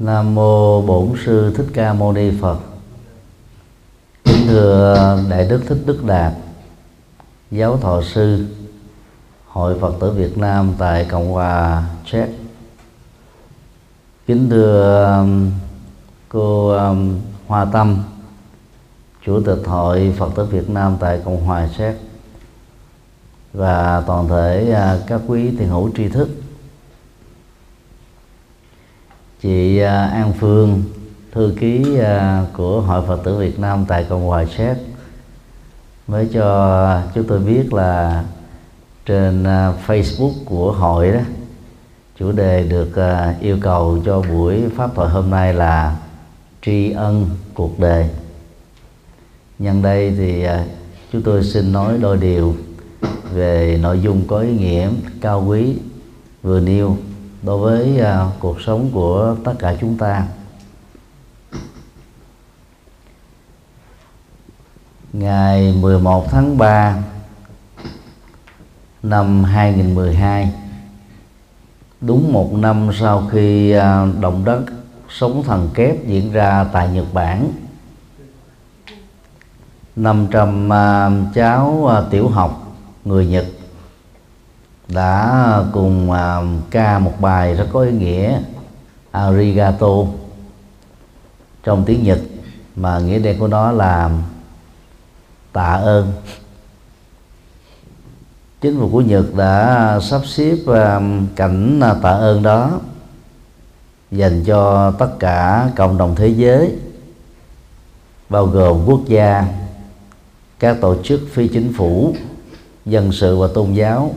Nam mô Bổn sư Thích Ca Mâu Ni Phật. Kính thưa Đại đức Thích Đức Đạt, giáo thọ sư Hội Phật tử Việt Nam tại Cộng hòa Czech. Kính thưa um, cô um, Hoa Tâm, Chủ tịch Hội Phật tử Việt Nam tại Cộng hòa Séc và toàn thể uh, các quý thiền hữu tri thức chị à, An Phương, thư ký à, của Hội Phật tử Việt Nam tại Cộng hòa Séc. Mới cho chúng tôi biết là trên à, Facebook của hội đó, chủ đề được yêu cầu cho buổi pháp thoại hôm nay là tri ân cuộc đời. Nhân đây thì chúng tôi xin nói đôi điều về nội dung có ý nghĩa cao quý, vừa nêu đối với uh, cuộc sống của tất cả chúng ta. Ngày 11 tháng 3 năm 2012 đúng một năm sau khi uh, động đất sống thần kép diễn ra tại Nhật Bản 500 uh, à, cháu uh, tiểu học người Nhật đã cùng à, ca một bài rất có ý nghĩa arigato trong tiếng Nhật. Mà nghĩa đen của nó là tạ ơn. Chính phủ của Nhật đã sắp xếp à, cảnh à, tạ ơn đó dành cho tất cả cộng đồng thế giới bao gồm quốc gia các tổ chức phi chính phủ dân sự và tôn giáo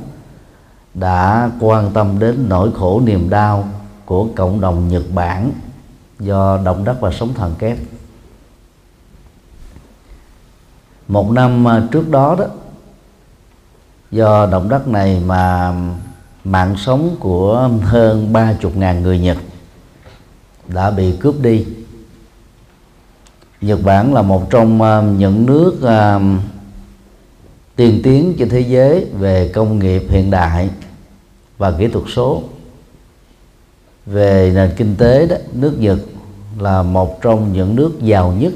đã quan tâm đến nỗi khổ niềm đau của cộng đồng Nhật Bản do động đất và sóng thần kép. Một năm à, trước đó đó, do động đất này mà mạng sống của hơn ba chục ngàn người Nhật đã bị cướp đi. Nhật Bản là một trong à, những nước à, tiên tiến trên thế giới về công nghiệp hiện đại và kỹ thuật số. Về nền kinh tế đó nước Nhật là một trong những nước giàu nhất.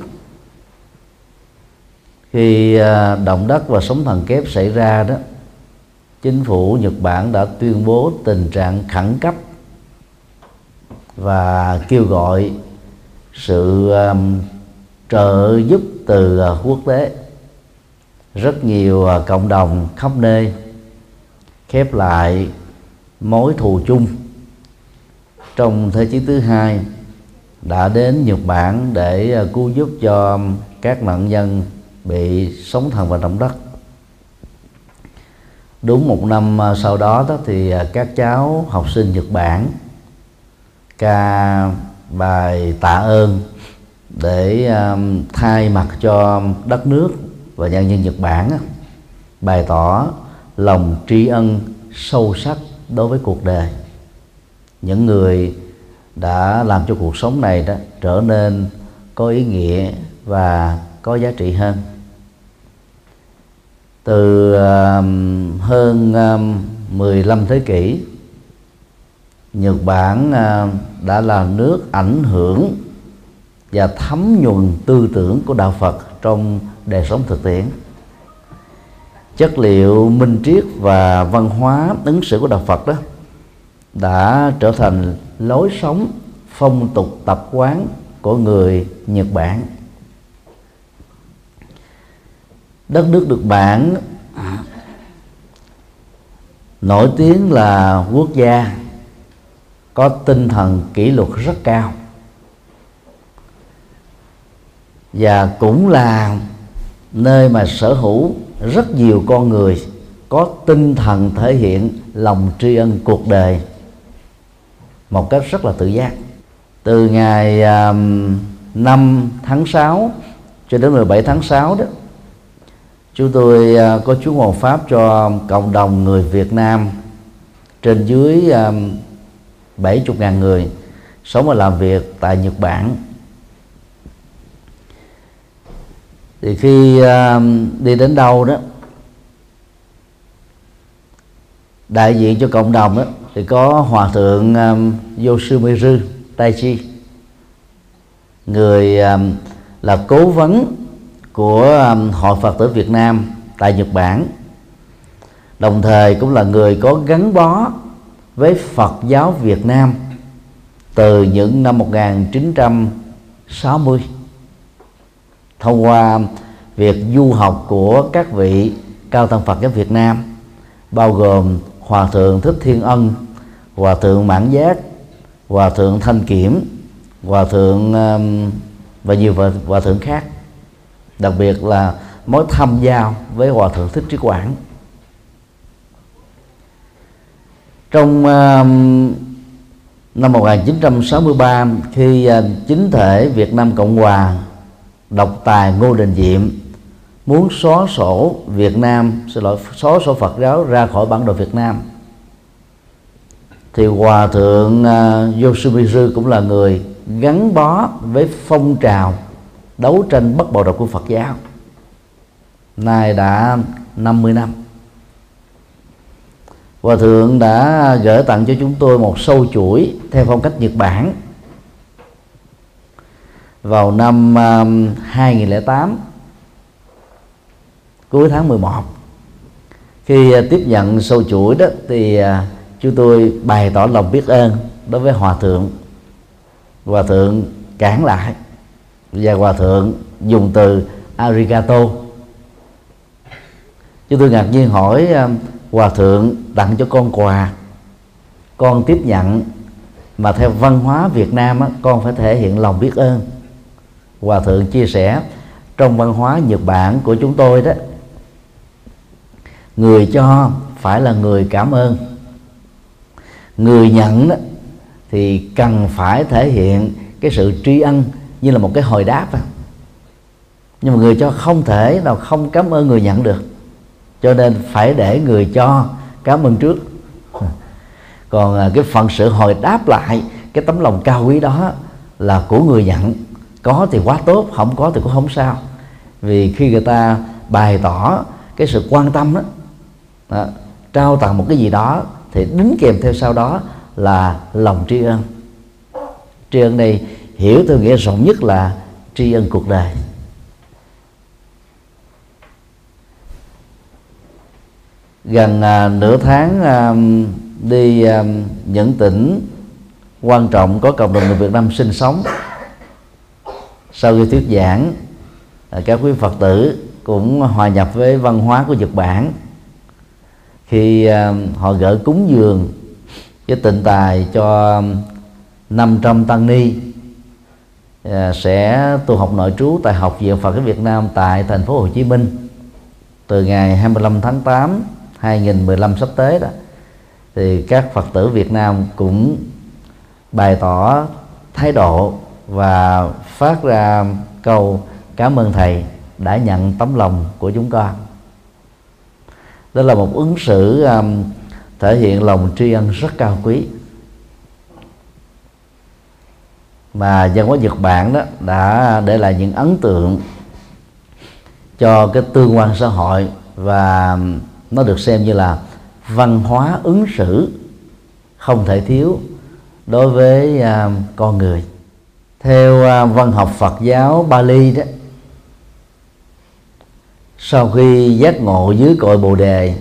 Khi à, động đất và sóng thần kép xảy ra đó chính phủ Nhật Bản đã tuyên bố tình trạng khẩn cấp và kêu gọi sự um, trợ giúp từ uh, quốc tế. Rất nhiều uh, cộng đồng khắp nơi khép lại mối thù chung. Trong thế chiến thứ hai đã đến Nhật Bản để à, cứu giúp cho các nạn nhân bị sóng thần và động đất. Đúng một năm à, sau đó, đó thì à, các cháu học sinh Nhật Bản ca bài tạ ơn để thay mặt cho đất nước và nhân dân Nhật Bản bày tỏ lòng tri ân sâu sắc đối với cuộc đời. Những người đã làm cho cuộc sống này đó trở nên có ý nghĩa và có giá trị hơn. Từ uh, hơn um, uh, 15 thế kỷ Nhật Bản uh, đã là nước ảnh hưởng và thấm nhuần tư tưởng của đạo Phật trong đời sống thực tiễn chất liệu minh triết và văn hóa ứng xử của đạo Phật đó đã trở thành lối sống phong tục tập quán của người Nhật Bản. Đất nước được Bản nổi tiếng là quốc gia, có tinh thần kỷ luật rất cao và cũng là nơi mà sở hữu rất nhiều con người có tinh thần thể hiện lòng tri ân cuộc đời một cách rất là tự giác. Từ ngày um, 5 tháng 6 cho đến 17 tháng 6 đó chúng tôi uh, có chú hộ pháp cho cộng đồng người Việt Nam trên dưới um, 70.000 người sống và làm việc tại Nhật Bản. Thì khi uh, đi đến đâu đó đại diện cho cộng đồng đó thì có hòa thượng um, Yoshimizu Taichi người um, là cố vấn của um, hội Phật tử Việt Nam tại Nhật Bản. Đồng thời cũng là người có gắn bó với Phật giáo Việt Nam từ những năm 1960 thông qua việc du học của các vị cao tăng Phật giáo Việt Nam bao gồm Hòa thượng Thích Thiên Ân, Hòa thượng Mãn Giác, Hòa thượng Thanh Kiểm, Hòa thượng um, và nhiều hòa thượng khác. Đặc biệt là mối thăm giao với hòa thượng thích trí quảng. Trong um, năm 1963 khi uh, chính thể Việt Nam Cộng Hòa độc tài Ngô Đình Diệm muốn xóa sổ Việt Nam xin lỗi xóa sổ Phật giáo ra khỏi bản đồ Việt Nam. Thì hòa thượng à, uh, Yoshimizu cũng là người gắn bó với phong trào đấu tranh bất bạo động của Phật giáo. Nay đã 50 năm. Hòa thượng đã gửi tặng cho chúng tôi một sâu chuỗi theo phong cách Nhật Bản vào năm um, 2008 cuối tháng 11 khi uh, tiếp nhận sâu chuỗi đó thì uh, chúng tôi bày tỏ lòng biết ơn đối với hòa thượng. Hòa thượng cản lại và hòa thượng dùng từ arigato. Chúng tôi ngạc nhiên hỏi um, hòa thượng tặng cho con quà. Con tiếp nhận mà theo văn hóa Việt Nam á, con phải thể hiện lòng biết ơn hòa thượng chia sẻ trong văn hóa Nhật Bản của chúng tôi đó người cho phải là người cảm ơn. Người nhận đó, thì cần phải thể hiện cái sự tri ân như là một cái hồi đáp à. nhưng mà người cho không thể nào không cảm ơn người nhận được. Cho nên phải để người cho cảm ơn trước. Còn à, cái phần sự hồi đáp lại cái tấm lòng cao quý đó là của người nhận có thì quá tốt không có thì cũng không sao. Vì khi người ta bày tỏ cái sự quan tâm đó, đó trao tặng một cái gì đó thì đính kèm theo sau đó là lòng tri ân. Tri ân này hiểu theo nghĩa rộng nhất là tri ân cuộc đời. Gần à, nửa tháng à, đi à, những tỉnh quan trọng có cộng đồng người Việt Nam sinh sống sau khi thuyết giảng à, các quý Phật tử cũng hòa nhập với văn hóa của Nhật Bản. Khi à, họ gỡ cúng dường với tịnh tài cho 500 tăng ni à, sẽ tu học nội trú tại học viện Phật ở Việt Nam tại thành phố Hồ Chí Minh. Từ ngày 25 tháng 8 2015 sắp tới đó, thì các Phật tử Việt Nam cũng bày tỏ thái độ và phát ra câu cảm ơn thầy đã nhận tấm lòng của chúng con. Đó là một ứng xử um, thể hiện lòng tri ân rất cao quý. Mà dân hóa Nhật Bản đó đã để lại những ấn tượng cho cái tương quan xã hội và nó được xem như là văn hóa ứng xử không thể thiếu đối với uh, con người theo à, văn học Phật giáo Bali đó, sau khi giác ngộ dưới cội bồ đề,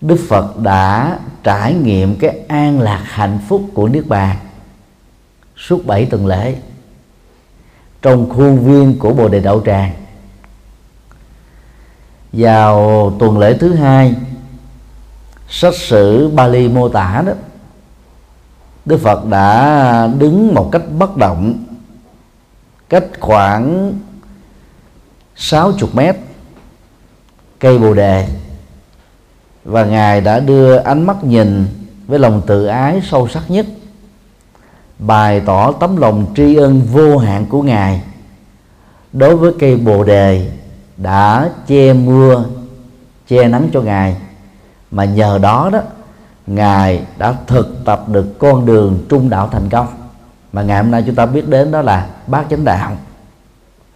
Đức Phật đã trải nghiệm cái an lạc hạnh phúc của Niết Bàn suốt bảy tuần lễ trong khuôn viên của Bồ Đề Đậu Tràng. Vào tuần lễ thứ hai, sách sử Bali mô tả đó Đức Phật đã đứng một cách bất động, cách khoảng 60 mét, cây bồ đề. Và ngài đã đưa ánh mắt nhìn với lòng tự ái sâu sắc nhất, bày tỏ tấm lòng tri ân vô hạn của ngài. Đối với cây bồ đề đã che mưa, che nắng cho ngài, mà nhờ đó đó ngài đã thực tập được con đường trung đạo thành công. Mà ngày hôm nay chúng ta biết đến đó là bát chánh đạo.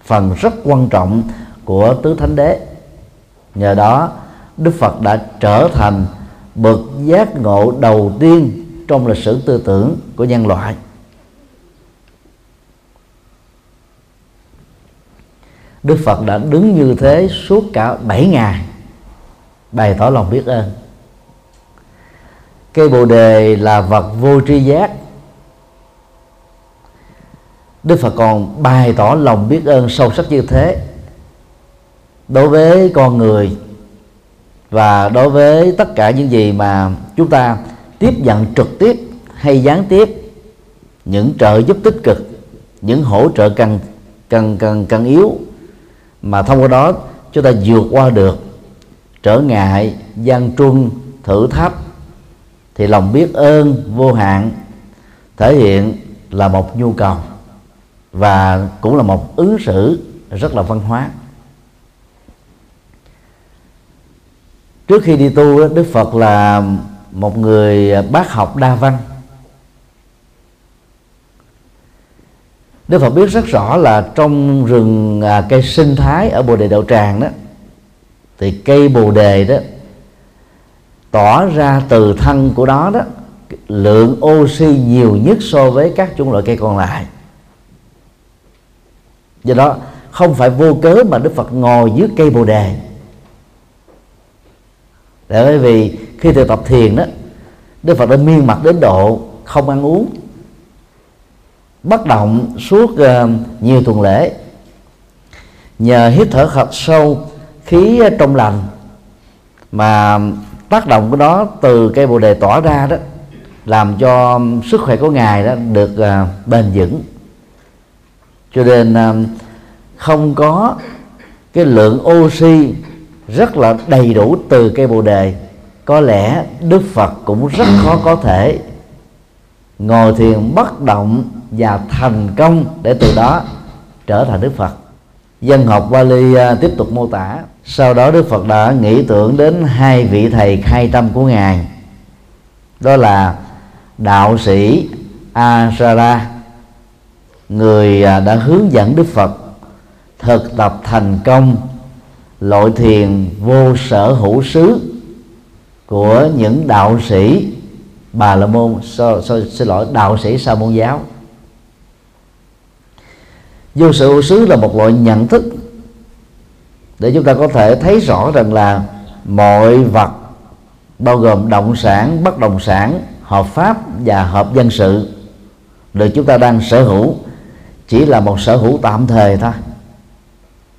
Phần rất quan trọng của tứ thánh đế. Nhờ đó, đức phật đã trở thành bậc giác ngộ đầu tiên trong lịch sử tư tưởng của nhân loại. Đức Phật đã đứng như thế suốt cả 7 ngày. Bày tỏ lòng biết ơn cây bồ đề là vật vô tri giác. Đức Phật còn bày tỏ lòng biết ơn sâu sắc như thế. Đối với con người và đối với tất cả những gì mà chúng ta tiếp nhận trực tiếp hay gián tiếp, những trợ giúp tích cực, những hỗ trợ cần cần cần cần yếu mà thông qua đó chúng ta vượt qua được trở ngại, gian truân, thử thách thì lòng biết ơn vô hạn thể hiện là một nhu cầu và cũng là một ứng xử rất là văn hóa. Trước khi đi tu đức phật là một người bác học đa văn. Đức phật biết rất rõ là trong rừng à, cây sinh thái ở bồ đề đậu tràng đó thì cây bồ đề đó tỏ ra từ thân của nó đó lượng oxy nhiều nhất so với các chủng loại cây còn lại. Do đó không phải vô cớ mà đức phật ngồi dưới cây bồ đề. Để bởi vì khi thực tập thiền đó đức phật đã miên mặt đến độ không ăn uống bất động suốt uh, nhiều tuần lễ. Nhờ hít thở thật sâu khí trong lành mà tác động của nó từ cây bồ đề tỏa ra đó làm cho um, sức khỏe của ngài đó được uh, bền vững. Cho nên uh, không có cái lượng oxy rất là đầy đủ từ cây bồ đề. Có lẽ đức phật cũng rất khó có thể ngồi thiền bất động và thành công để từ đó trở thành đức phật dân học Bali à, tiếp tục mô tả. Sau đó đức phật đã nghĩ tưởng đến hai vị thầy khai tâm của ngài. Đó là đạo sĩ Asara người à, đã hướng dẫn đức phật thực tập thành công loại thiền vô sở hữu xứ của những đạo sĩ bà la môn. So, so, xin lỗi đạo sĩ sa môn giáo vô sự hữu xứ là một loại nhận thức. Để chúng ta có thể thấy rõ rằng là mọi vật, bao gồm động sản, bất động sản, hợp pháp và hợp dân sự được chúng ta đang sở hữu, chỉ là một sở hữu tạm thời thôi.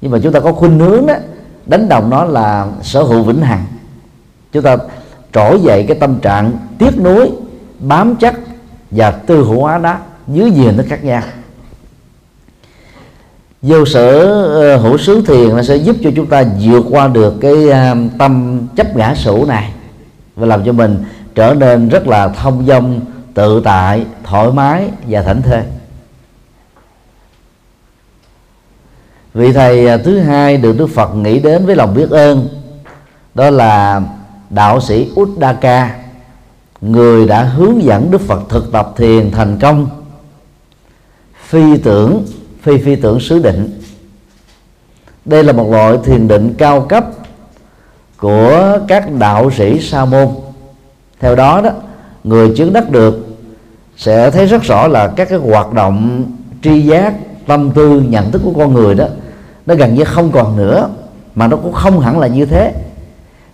Nhưng mà chúng ta có khuynh hướng đó đánh đồng nó là sở hữu vĩnh hằng. Chúng ta trỗi dậy cái tâm trạng tiếc nuối, bám chắc và tư hữu hóa đó dưới nhiều nó khác nhau vô sở ờ, hữu xứ thiền nó sẽ giúp cho chúng ta vượt qua được cái à, tâm chấp ngã sủ này và làm cho mình trở nên rất là thông dong, tự tại, thoải mái và thảnh thơi. Vị thầy à, thứ hai được đức phật nghĩ đến với lòng biết ơn, đó là đạo sĩ Uddaka người đã hướng dẫn Đức Phật thực tập thiền thành công. Phi tưởng phi phi tưởng xứ định. Đây là một loại thiền định cao cấp của các đạo sĩ sa môn. Theo đó đó, người chứng đắc được sẽ thấy rất rõ là các cái hoạt động tri giác, tâm tư, nhận thức của con người đó, nó gần như không còn nữa, mà nó cũng không hẳn là như thế.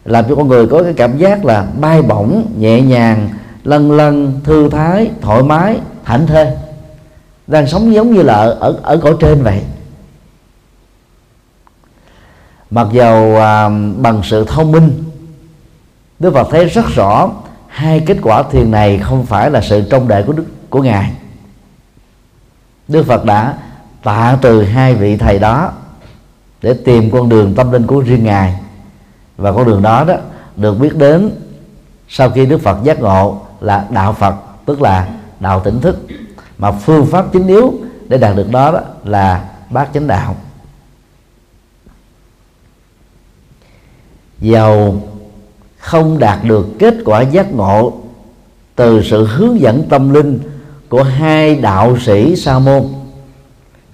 Làm cho con người có cái cảm giác là bay bổng, nhẹ nhàng lân lân thư thái, thoải mái hạnh thê đang sống giống như là ở ở, cõi trên vậy. Mặc dầu à, bằng sự thông minh Đức Phật thấy rất rõ hai kết quả thiền này không phải là sự trông đợi của đức của ngài. Đức Phật đã tạ từ hai vị thầy đó để tìm con đường tâm linh của riêng ngài. Và con đường đó đó được biết đến sau khi Đức Phật giác ngộ là đạo Phật tức là đạo tỉnh thức mà phương pháp chính yếu để đạt được đó, đó là bát chánh đạo. Giàu không đạt được kết quả giác ngộ từ sự hướng dẫn tâm linh của hai đạo sĩ sa môn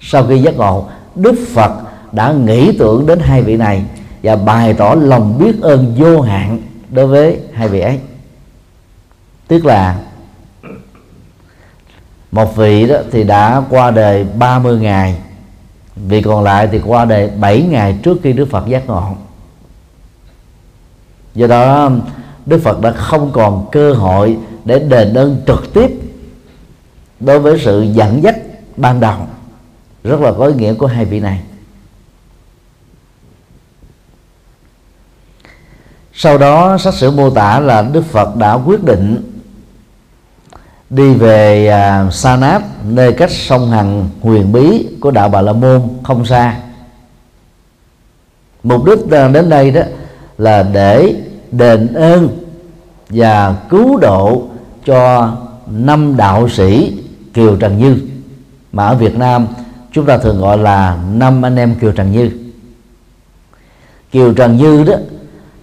sau khi giác ngộ đức phật đã nghĩ tưởng đến hai vị này và bày tỏ lòng biết ơn vô hạn đối với hai vị ấy. Tức là một vị đó thì đã qua đời 30 ngày, vị còn lại thì qua đời 7 ngày trước khi Đức Phật giác ngộ. Do đó, Đức Phật đã không còn cơ hội để đền ơn trực tiếp đối với sự dẫn dắt ban đầu. Rất là có ý nghĩa của hai vị này. Sau đó, sách sử mô tả là Đức Phật đã quyết định đi về à, Sa Náp nơi cách sông Hằng huyền bí của đạo Bà La Môn không xa. Mục đích đến đây đó là để đền ơn và cứu độ cho năm đạo sĩ Kiều Trần Như. Mà ở Việt Nam chúng ta thường gọi là năm anh em Kiều Trần Như. Kiều Trần Như đó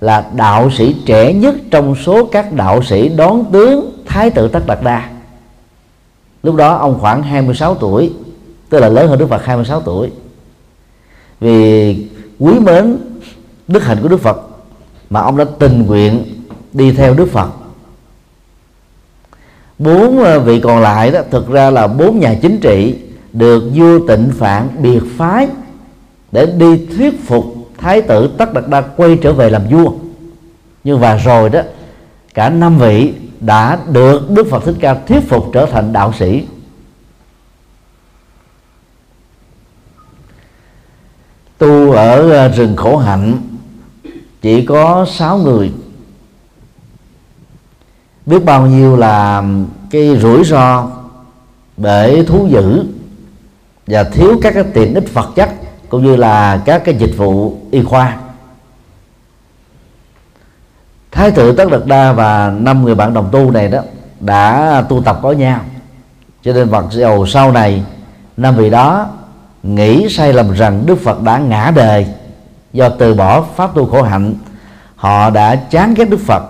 là đạo sĩ trẻ nhất trong số các đạo sĩ đón tướng Thái tử Tất Đạt Đa lúc đó ông khoảng 26 tuổi, tức là lớn hơn Đức Phật 26 tuổi. Vì quý mến đức hạnh của Đức Phật mà ông đã tình nguyện đi theo Đức Phật. Bốn ờ, vị còn lại đó, thực ra là bốn nhà chính trị được vua tịnh phạn biệt phái để đi thuyết phục thái tử tất đạt đa quay trở về làm vua. Nhưng và rồi đó, cả năm vị đã được đức phật thích ca thuyết phục trở thành đạo sĩ. Tu ở ờ, rừng khổ hạnh, chỉ có sáu người. Biết bao nhiêu là cái rủi ro để thú dữ và thiếu các cái tiện ích vật chất, cũng như là các cái dịch vụ y khoa thái tử tất đạt đa và năm người bạn đồng tu này đó đã tu tập có nhau. Cho nên vật dầu sau này, năm vị đó nghĩ sai lầm rằng đức phật đã ngã đời. Do từ bỏ pháp tu khổ hạnh, họ đã chán ghét đức phật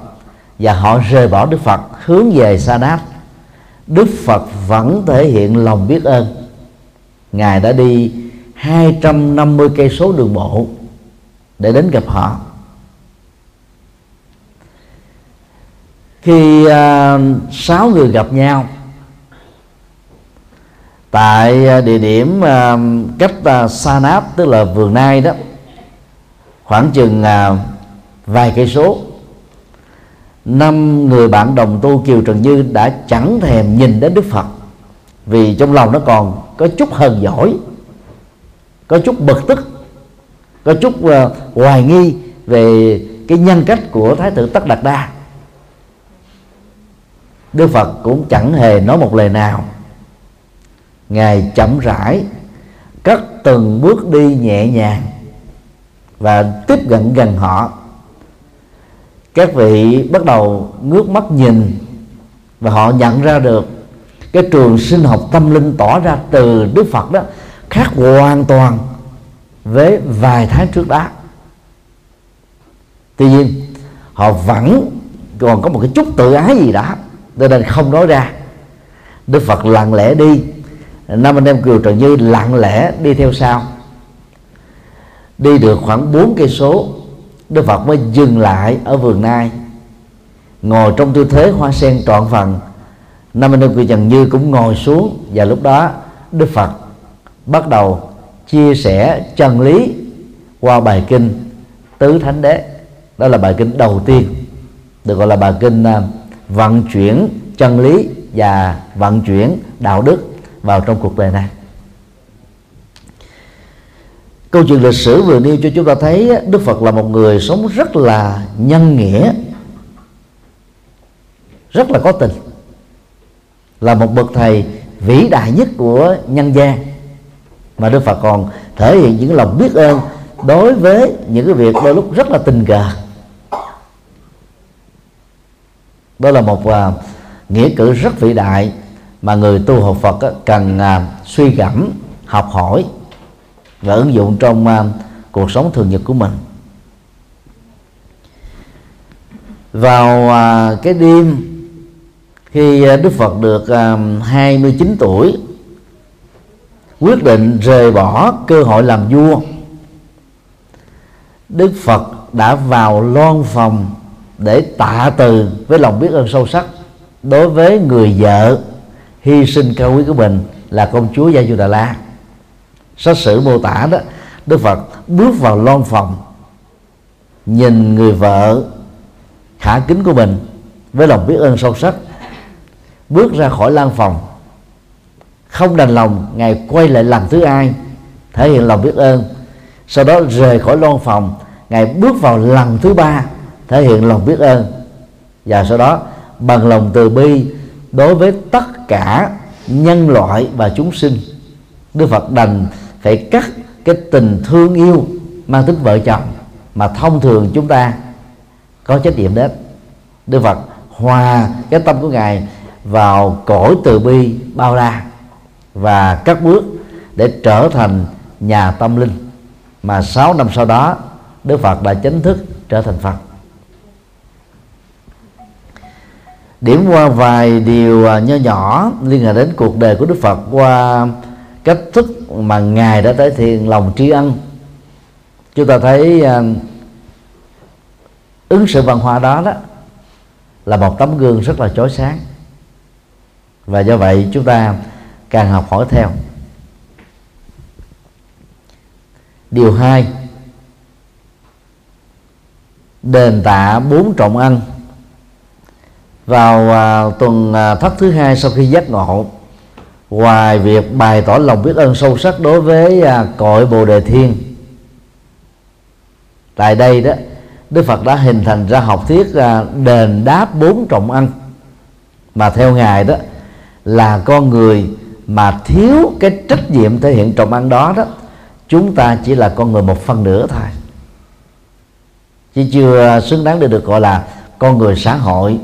và họ rời bỏ đức phật, hướng về sa đát. Đức phật vẫn thể hiện lòng biết ơn. Ngài đã đi 250 cây số đường bộ để đến gặp họ. Khi uh, sáu người gặp nhau tại à, địa điểm uh, cách uh, sa náp tức là vườn nai đó khoảng chừng uh, vài cây số năm người bạn đồng tu kiều trần như đã chẳng thèm nhìn đến đức phật vì trong lòng nó còn có chút hờn giỏi có chút bực tức có chút uh, hoài nghi về cái nhân cách của thái tử tất đạt đa đức phật cũng chẳng hề nói một lời nào. Ngài chậm rãi, cất từng bước đi nhẹ nhàng và tiếp cận gần họ. Các vị bắt đầu ngước mắt nhìn và họ nhận ra được cái trường sinh học tâm linh tỏ ra từ đức phật đó khác hoàn toàn với vài tháng trước đó. Tuy nhiên, họ vẫn còn có một cái chút tự ái gì đó nên nên không nói ra. Đức phật lặng lẽ đi. Năm anh em kiều trần như lặng lẽ đi theo sau. Đi được khoảng 4 cây số, đức phật mới dừng lại ở vườn nai. Ngồi trong tư thế hoa sen trọn phần, năm anh em kiều trần như cũng ngồi xuống và lúc đó đức phật bắt đầu chia sẻ chân lý qua bài kinh tứ thánh đế. Đó là bài kinh đầu tiên, được gọi là bài kinh à, vận chuyển chân lý và vận chuyển đạo đức vào trong cuộc đời này. Câu chuyện lịch sử vừa nêu cho chúng ta thấy đức phật là một người sống rất là nhân nghĩa, rất là có tình, là một bậc thầy vĩ đại nhất của nhân gian. Mà đức phật còn thể hiện những lòng biết ơn đối với những cái việc đôi lúc rất là tình cờ. Đó là một à, nghĩa cử rất vĩ đại mà người tu học Phật á, cần à, suy gẫm học hỏi và ứng dụng trong à, cuộc sống thường nhật của mình. Vào à, cái đêm khi à, Đức Phật được à, 29 tuổi quyết định rời bỏ cơ hội làm vua Đức Phật đã vào loan phòng để tạ từ với lòng biết ơn sâu sắc đối với người vợ hy sinh cao quý của mình là công chúa Gia Du Đà La sách sử mô tả đó, đức phật bước vào lon phòng, nhìn người vợ khả kính của mình với lòng biết ơn sâu sắc, bước ra khỏi lan phòng. Không đành lòng, ngài quay lại lần thứ hai thể hiện lòng biết ơn. Sau đó rời khỏi lon phòng, ngài bước vào lần thứ ba thể hiện lòng biết ơn. Và sau đó, bằng lòng từ bi đối với tất cả nhân loại và chúng sinh, đức phật đành phải cắt cái tình thương yêu mang tính vợ chồng mà thông thường chúng ta có trách nhiệm đến. Đức phật hòa cái tâm của ngài vào cõi từ bi bao la và các bước để trở thành nhà tâm linh. Mà 6 năm sau đó, Đức Phật đã chính thức trở thành Phật. Điểm qua vài điều à, nho nhỏ liên hệ đến cuộc đời của Đức Phật qua cách thức mà ngài đã thể hiện lòng tri ân. Chúng ta thấy uh, ứng xử văn hóa đó đó là một tấm gương rất là chói sáng. Và do vậy chúng ta càng học hỏi theo. Điều hai đền tạ bốn trọng ăn vào à, tuần à, thất thứ hai sau khi giác ngộ ngoài việc bày tỏ lòng biết ơn sâu sắc đối với à, cội bồ đề thiên tại đây đó đức phật đã hình thành ra học thuyết à, đền đáp bốn trọng ăn mà theo ngài đó là con người mà thiếu cái trách nhiệm thể hiện trọng ăn đó đó chúng ta chỉ là con người một phần nửa thôi. Chứ chưa xứng đáng để được gọi là con người xã hội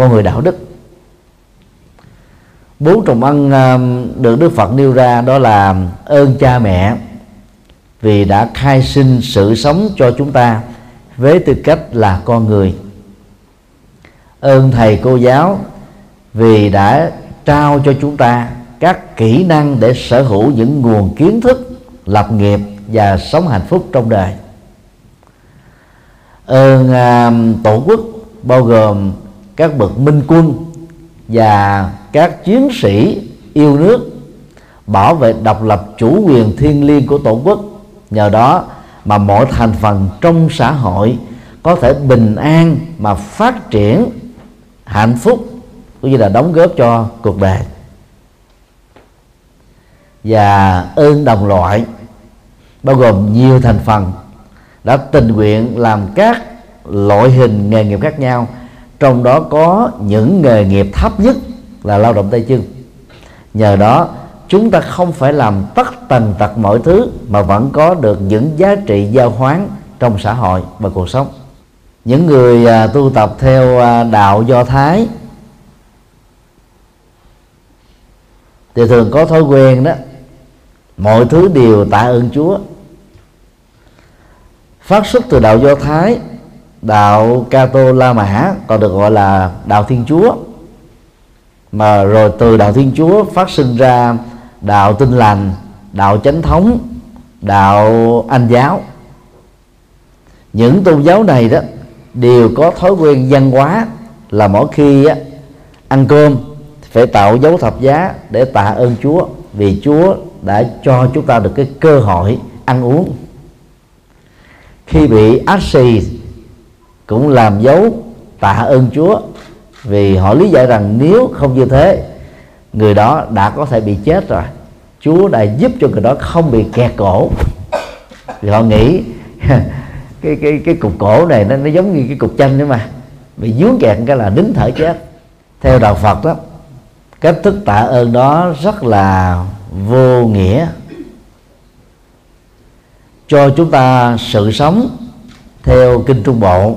con người đạo đức. Bốn trùng ăn à, được đức phật nêu ra đó là ơn cha mẹ vì đã khai sinh sự sống cho chúng ta với tư cách là con người. Ơn thầy cô giáo vì đã trao cho chúng ta các kỹ năng để sở hữu những nguồn kiến thức lập nghiệp và sống hạnh phúc trong đời. Ơn à, tổ quốc bao gồm các bậc minh quân và các chiến sĩ yêu nước bảo vệ độc lập chủ quyền thiêng liêng của tổ quốc. Nhờ đó mà mọi thành phần trong xã hội có thể bình an mà phát triển hạnh phúc, cũng như là đóng góp cho cuộc đời và ơn đồng loại, bao gồm nhiều thành phần, đã tình nguyện làm các loại hình nghề nghiệp khác nhau trong đó có những nghề nghiệp thấp nhất là lao động tay chân. Nhờ đó chúng ta không phải làm tất tần tật mọi thứ mà vẫn có được những giá trị giao hoán trong xã hội và cuộc sống. Những người à, tu tập theo à, đạo do thái thì thường có thói quen đó mọi thứ đều tạ ơn chúa. Phát xuất từ đạo do thái đạo Cato La Mã còn được gọi là đạo Thiên Chúa mà rồi từ đạo Thiên Chúa phát sinh ra đạo Tinh lành, đạo Chánh thống, đạo Anh giáo. Những tôn giáo này đó đều có thói quen văn hóa là mỗi khi á, ăn cơm phải tạo dấu thập giá để tạ ơn Chúa vì Chúa đã cho chúng ta được cái cơ hội ăn uống khi bị ác xì cũng làm dấu tạ ơn Chúa. Vì họ lý giải rằng nếu không như thế người đó đã có thể bị chết rồi. Chúa đã giúp cho người đó không bị kẹt cổ. Vì họ nghĩ cái cái cái cục cổ này nó, nó giống như cái cục chanh nữa mà. Bị dướng kẹt cái là nín thở chết. Theo đạo Phật đó cách thức tạ ơn đó rất là vô nghĩa. Cho chúng ta sự sống theo kinh trung bộ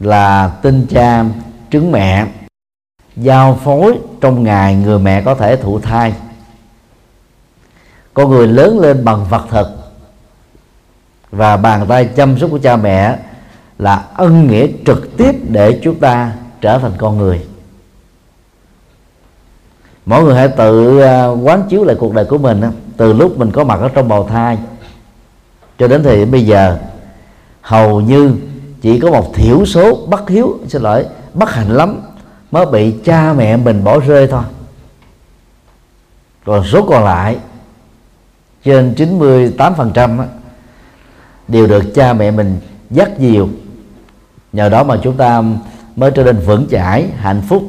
là tinh cha trứng mẹ. Giao phối trong ngày người mẹ có thể thụ thai. Con người lớn lên bằng vật thực và bàn tay chăm sóc của cha mẹ là ân nghĩa trực tiếp để chúng ta trở thành con người. Mỗi người hãy tự à, quán chiếu lại cuộc đời của mình từ lúc mình có mặt ở trong bào thai cho đến thời điểm bây giờ. Hầu như chỉ có một thiểu số bất hiếu, xin lỗi, bất hạnh lắm mới bị cha mẹ mình bỏ rơi thôi. Còn số còn lại, trên 98% đều được cha mẹ mình dắt dìu. Nhờ đó mà chúng ta mới trở nên vững chãi, hạnh phúc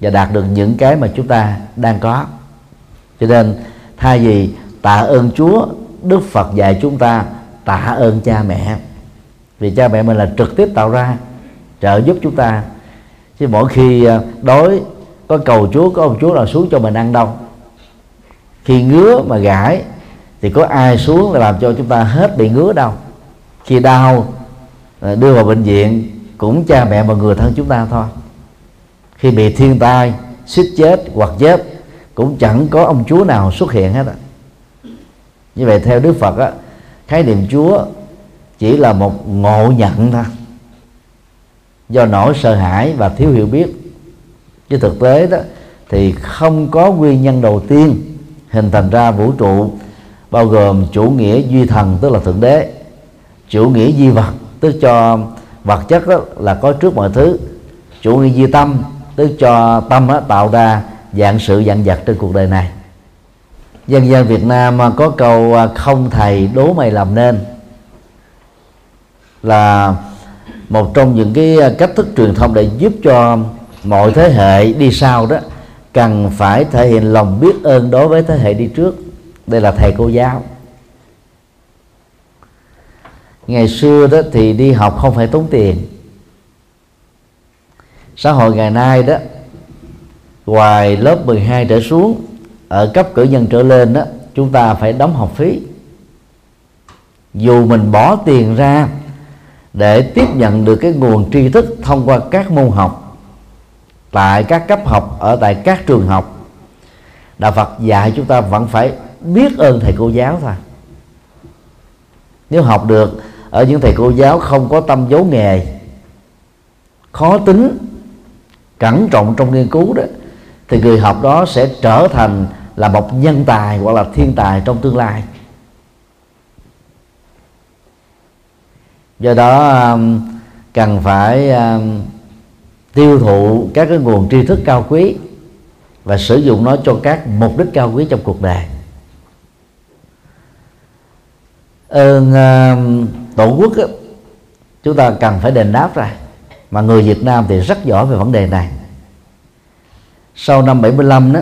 và đạt được những cái mà chúng ta đang có. Cho nên, thay vì tạ ơn Chúa, Đức Phật dạy chúng ta tạ ơn cha mẹ vì cha mẹ mình là trực tiếp tạo ra, trợ giúp chúng ta. Chứ mỗi khi à, đói, có cầu Chúa, có ông Chúa nào xuống cho mình ăn đâu. Khi ngứa mà gãi, thì có ai xuống là làm cho chúng ta hết bị ngứa đâu. Khi đau à, đưa vào bệnh viện, cũng cha mẹ và người thân chúng ta thôi. Khi bị thiên tai suýt chết hoặc chết, cũng chẳng có ông chúa nào xuất hiện hết á. Như vậy theo đức phật á, khái niệm chúa chỉ là một ngộ nhận thôi. Do nỗi sợ hãi và thiếu hiểu biết. Chứ thực tế đó thì không có nguyên nhân đầu tiên hình thành ra vũ trụ bao gồm chủ nghĩa duy thần tức là thượng đế. Chủ nghĩa di vật tức cho vật chất đó là có trước mọi thứ. Chủ nghĩa di tâm tức cho tâm đó, tạo ra dạng sự dạng vật trên cuộc đời này. Dân gian Việt Nam có câu à, không thầy đố mày làm nên là một trong những cái à, cách thức truyền thông để giúp cho mọi thế hệ đi sau đó cần phải thể hiện lòng biết ơn đối với thế hệ đi trước. Đây là thầy cô giáo. Ngày xưa đó thì đi học không phải tốn tiền. Xã hội ngày nay đó, ngoài lớp 12 trở xuống, ở cấp cử nhân trở lên đó, chúng ta phải đóng học phí. Dù mình bỏ tiền ra để tiếp nhận được cái nguồn tri thức thông qua các môn học, tại các cấp học, ở tại các trường học. Đạo phật dạy chúng ta vẫn phải biết ơn thầy cô giáo thôi. Nếu học được ở những thầy cô giáo không có tâm dấu nghề, khó tính, cẩn trọng trong nghiên cứu đó, thì người học đó sẽ trở thành là một nhân tài hoặc là thiên tài trong tương lai. Do đó um, cần phải um, tiêu thụ các cái nguồn tri thức cao quý và sử dụng nó cho các mục đích cao quý trong cuộc đời. Ơn ừ, um, tổ quốc á, chúng ta cần phải đền đáp ra. Mà người Việt Nam thì rất giỏi về vấn đề này. Sau năm 75 đó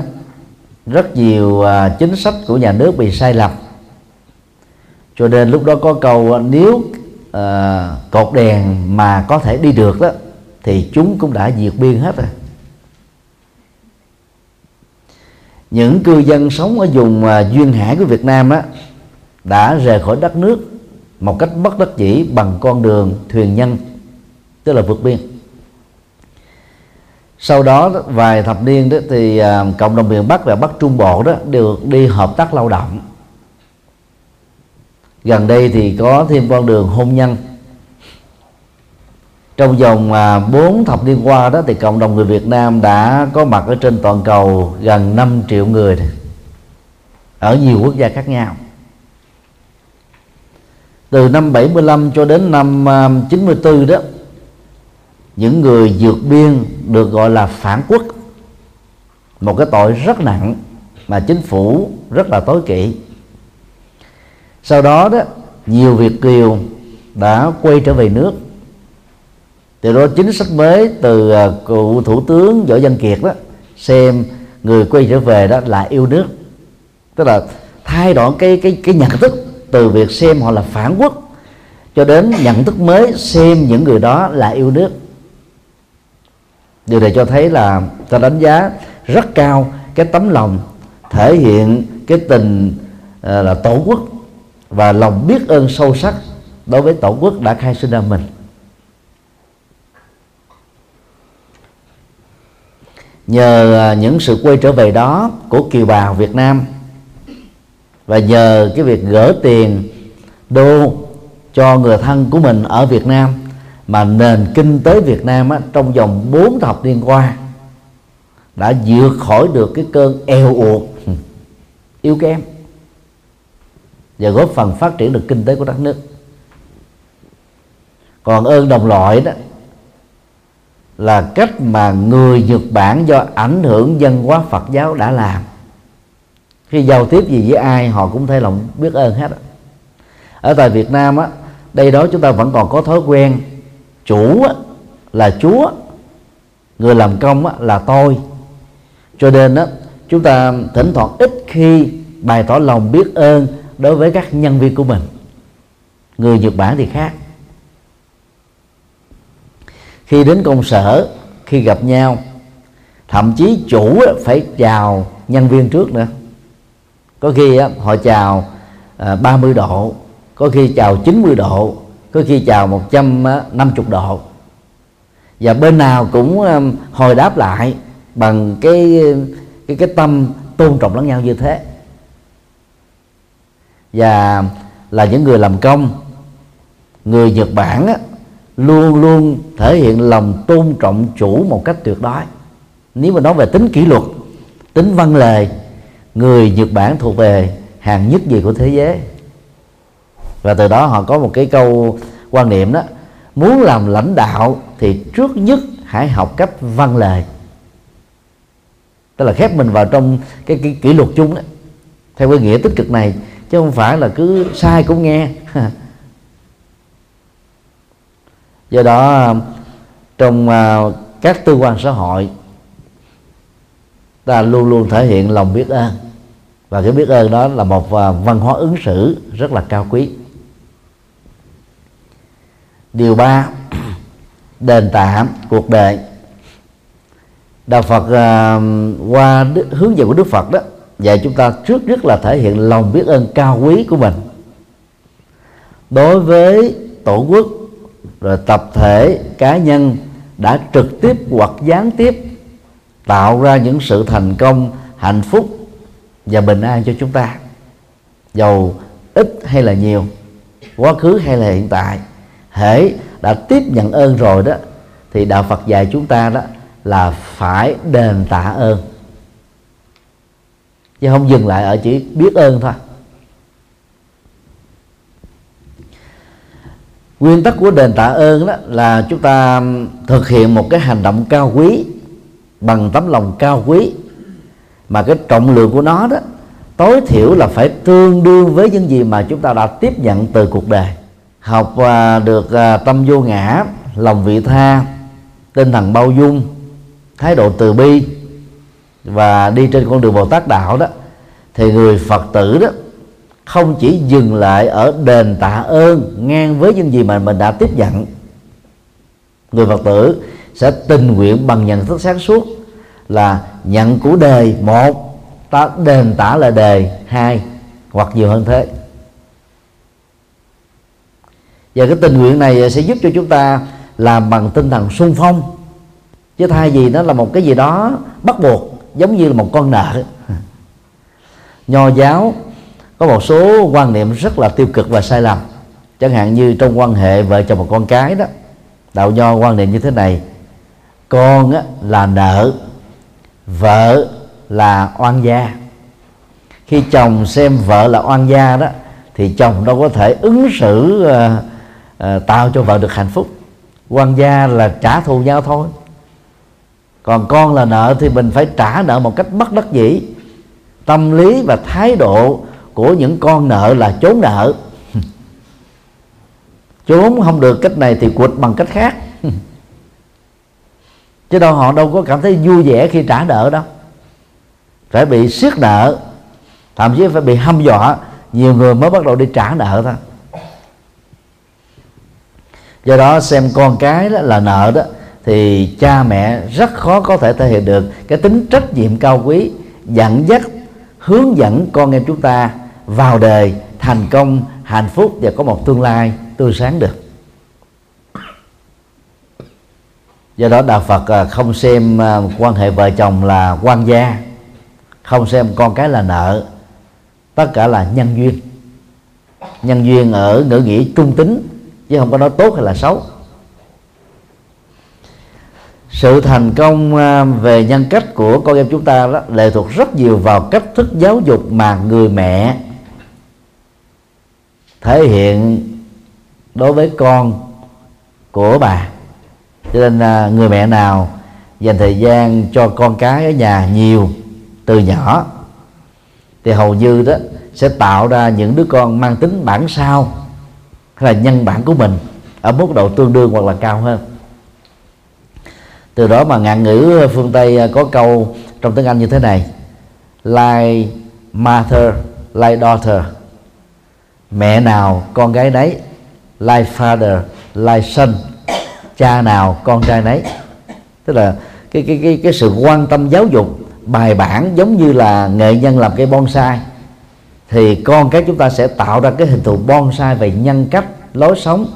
rất nhiều à, chính sách của nhà nước bị sai lầm. Cho nên lúc đó có câu nếu uh, cột đèn mà có thể đi được đó thì chúng cũng đã diệt biên hết rồi. Những cư dân sống ở vùng uh, duyên hải của Việt Nam á đã rời khỏi đất nước một cách bất đắc dĩ bằng con đường thuyền nhân tức là vượt biên. Sau đó vài thập niên đó thì à, cộng đồng miền Bắc và Bắc Trung Bộ đó được đi hợp tác lao động gần đây thì có thêm con đường hôn nhân. Trong vòng à, 4 thập niên qua đó thì cộng đồng người Việt Nam đã có mặt ở trên toàn cầu gần 5 triệu người ở nhiều quốc gia khác nhau. Từ năm 75 cho đến năm à, 94 đó, những người vượt biên được gọi là phản quốc. Một cái tội rất nặng mà chính phủ rất là tối kỵ sau đó đó nhiều việt kiều đã quay trở về nước. Từ đó chính sách mới từ à, cựu thủ tướng võ văn kiệt đó xem người quay trở về đó là yêu nước. Tức là thay đổi cái cái cái nhận thức từ việc xem họ là phản quốc cho đến nhận thức mới xem những người đó là yêu nước. Điều này cho thấy là ta đánh giá rất cao cái tấm lòng thể hiện cái tình uh, là tổ quốc và lòng biết ơn sâu sắc đối với tổ quốc đã khai sinh ra mình. Nhờ à, những sự quay trở về đó của kiều bào Việt Nam và nhờ cái việc gỡ tiền đô cho người thân của mình ở Việt Nam mà nền kinh tế Việt Nam á, trong vòng 4 thập niên qua đã vượt khỏi được cái cơn eo uột yếu kém và góp phần phát triển được kinh tế của đất nước. Còn ơn đồng loại đó là cách mà người Nhật Bản do ảnh hưởng dân hóa Phật giáo đã làm. Khi giao tiếp gì với ai họ cũng thấy lòng biết ơn hết ở tại Việt Nam á đây đó chúng ta vẫn còn có thói quen chủ á, là chúa người làm công á, là tôi. Cho nên á chúng ta thỉnh thoảng ít khi bày tỏ lòng biết ơn đối với các nhân viên của mình. Người nhật bản thì khác. Khi đến công sở, khi gặp nhau, thậm chí chủ phải chào nhân viên trước nữa. Có khi họ chào à, 30 độ, có khi chào 90 độ, có khi chào 150 độ. Và bên nào cũng hồi đáp lại bằng cái cái cái tâm tôn trọng lẫn nhau như thế và là những người làm công người Nhật Bản á, luôn luôn thể hiện lòng tôn trọng chủ một cách tuyệt đối. Nếu mà nói về tính kỷ luật tính văn lề người Nhật Bản thuộc về hàng nhất gì của thế giới. Và từ đó họ có một cái câu quan niệm đó muốn làm lãnh đạo thì trước nhất hãy học cách văn lề. Tức là khép mình vào trong cái, cái kỷ luật chung đó theo cái nghĩa tích cực này chứ không phải là cứ sai cũng nghe. Do đó, trong à, các tư quan xã hội, ta luôn luôn thể hiện lòng biết ơn. Và cái biết ơn đó là một à, văn hóa ứng xử rất là cao quý. Điều ba, đền tạm cuộc đời. Đạo phật à, qua hướng dẫn của đức phật đó và chúng ta trước nhất là thể hiện lòng biết ơn cao quý của mình. Đối với tổ quốc, rồi tập thể, cá nhân đã trực tiếp hoặc gián tiếp tạo ra những sự thành công, hạnh phúc và bình an cho chúng ta. Dầu ít hay là nhiều, quá khứ hay là hiện tại, hễ đã tiếp nhận ơn rồi đó, thì đạo Phật dạy chúng ta đó là phải đền tạ ơn chứ không dừng lại ở chỉ biết ơn thôi. Nguyên tắc của đền tạ ơn đó là chúng ta thực hiện một cái hành động cao quý bằng tấm lòng cao quý. Mà cái trọng lượng của nó đó, tối thiểu là phải tương đương với những gì mà chúng ta đã tiếp nhận từ cuộc đời. Học à, được à, tâm vô ngã, lòng vị tha, tinh thần bao dung, thái độ từ bi và đi trên con đường bồ tát đạo đó, thì người phật tử đó không chỉ dừng lại ở đền tạ ơn ngang với những gì mà mình đã tiếp nhận. Người phật tử sẽ tình nguyện bằng nhận thức sáng suốt là nhận của đề một, ta đền tả là đề hai, hoặc nhiều hơn thế. Và cái tình nguyện này sẽ giúp cho chúng ta làm bằng tinh thần sung phong. Chứ thay vì nó là một cái gì đó bắt buộc giống như là một con nợ nho giáo có một số quan niệm rất là tiêu cực và sai lầm. Chẳng hạn như trong quan hệ vợ chồng một con cái đó đạo nho quan niệm như thế này. Con á, là nợ vợ là oan gia. Khi chồng xem vợ là oan gia đó thì chồng đâu có thể ứng xử uh, uh, tạo cho vợ được hạnh phúc. Oan gia là trả thù nhau thôi còn con là nợ thì mình phải trả nợ một cách bất đắc dĩ. Tâm lý và thái độ của những con nợ là trốn nợ. Trốn không được cách này thì quỵt bằng cách khác. Chứ đâu họ đâu có cảm thấy vui vẻ khi trả nợ đâu. Phải bị siết nợ, thậm chí phải bị hâm dọa. Nhiều người mới bắt đầu đi trả nợ thôi. Do đó xem con cái đó là nợ đó thì cha mẹ rất khó có thể thể hiện được cái tính trách nhiệm cao quý, dẫn dắt, hướng dẫn con em chúng ta vào đời thành công, hạnh phúc và có một tương lai tươi sáng được. Do đó đạo phật à, không xem à, quan hệ vợ chồng là quan gia, không xem con cái là nợ, tất cả là nhân duyên. Nhân duyên ở ngữ nghĩa trung tính, chứ không có nói tốt hay là xấu sự thành công à, về nhân cách của con em chúng ta đó lệ thuộc rất nhiều vào cách thức giáo dục mà người mẹ thể hiện đối với con của bà. Cho nên à, người mẹ nào dành thời gian cho con cái ở nhà nhiều từ nhỏ, thì hầu như đó sẽ tạo ra những đứa con mang tính bản sao, hay là nhân bản của mình, ở mức độ tương đương hoặc là cao hơn từ đó mà ngạn ngữ ờ, phương tây ờ, có câu trong tiếng anh như thế này. Like mother like daughter. Mẹ nào, con gái đấy like father like son. Cha nào, con trai nấy. Tức là cái cái cái cái sự quan tâm giáo dục, bài bản giống như là nghệ nhân làm cây bonsai. Thì con cái chúng ta sẽ tạo ra cái hình thù bonsai về nhân cách, lối sống.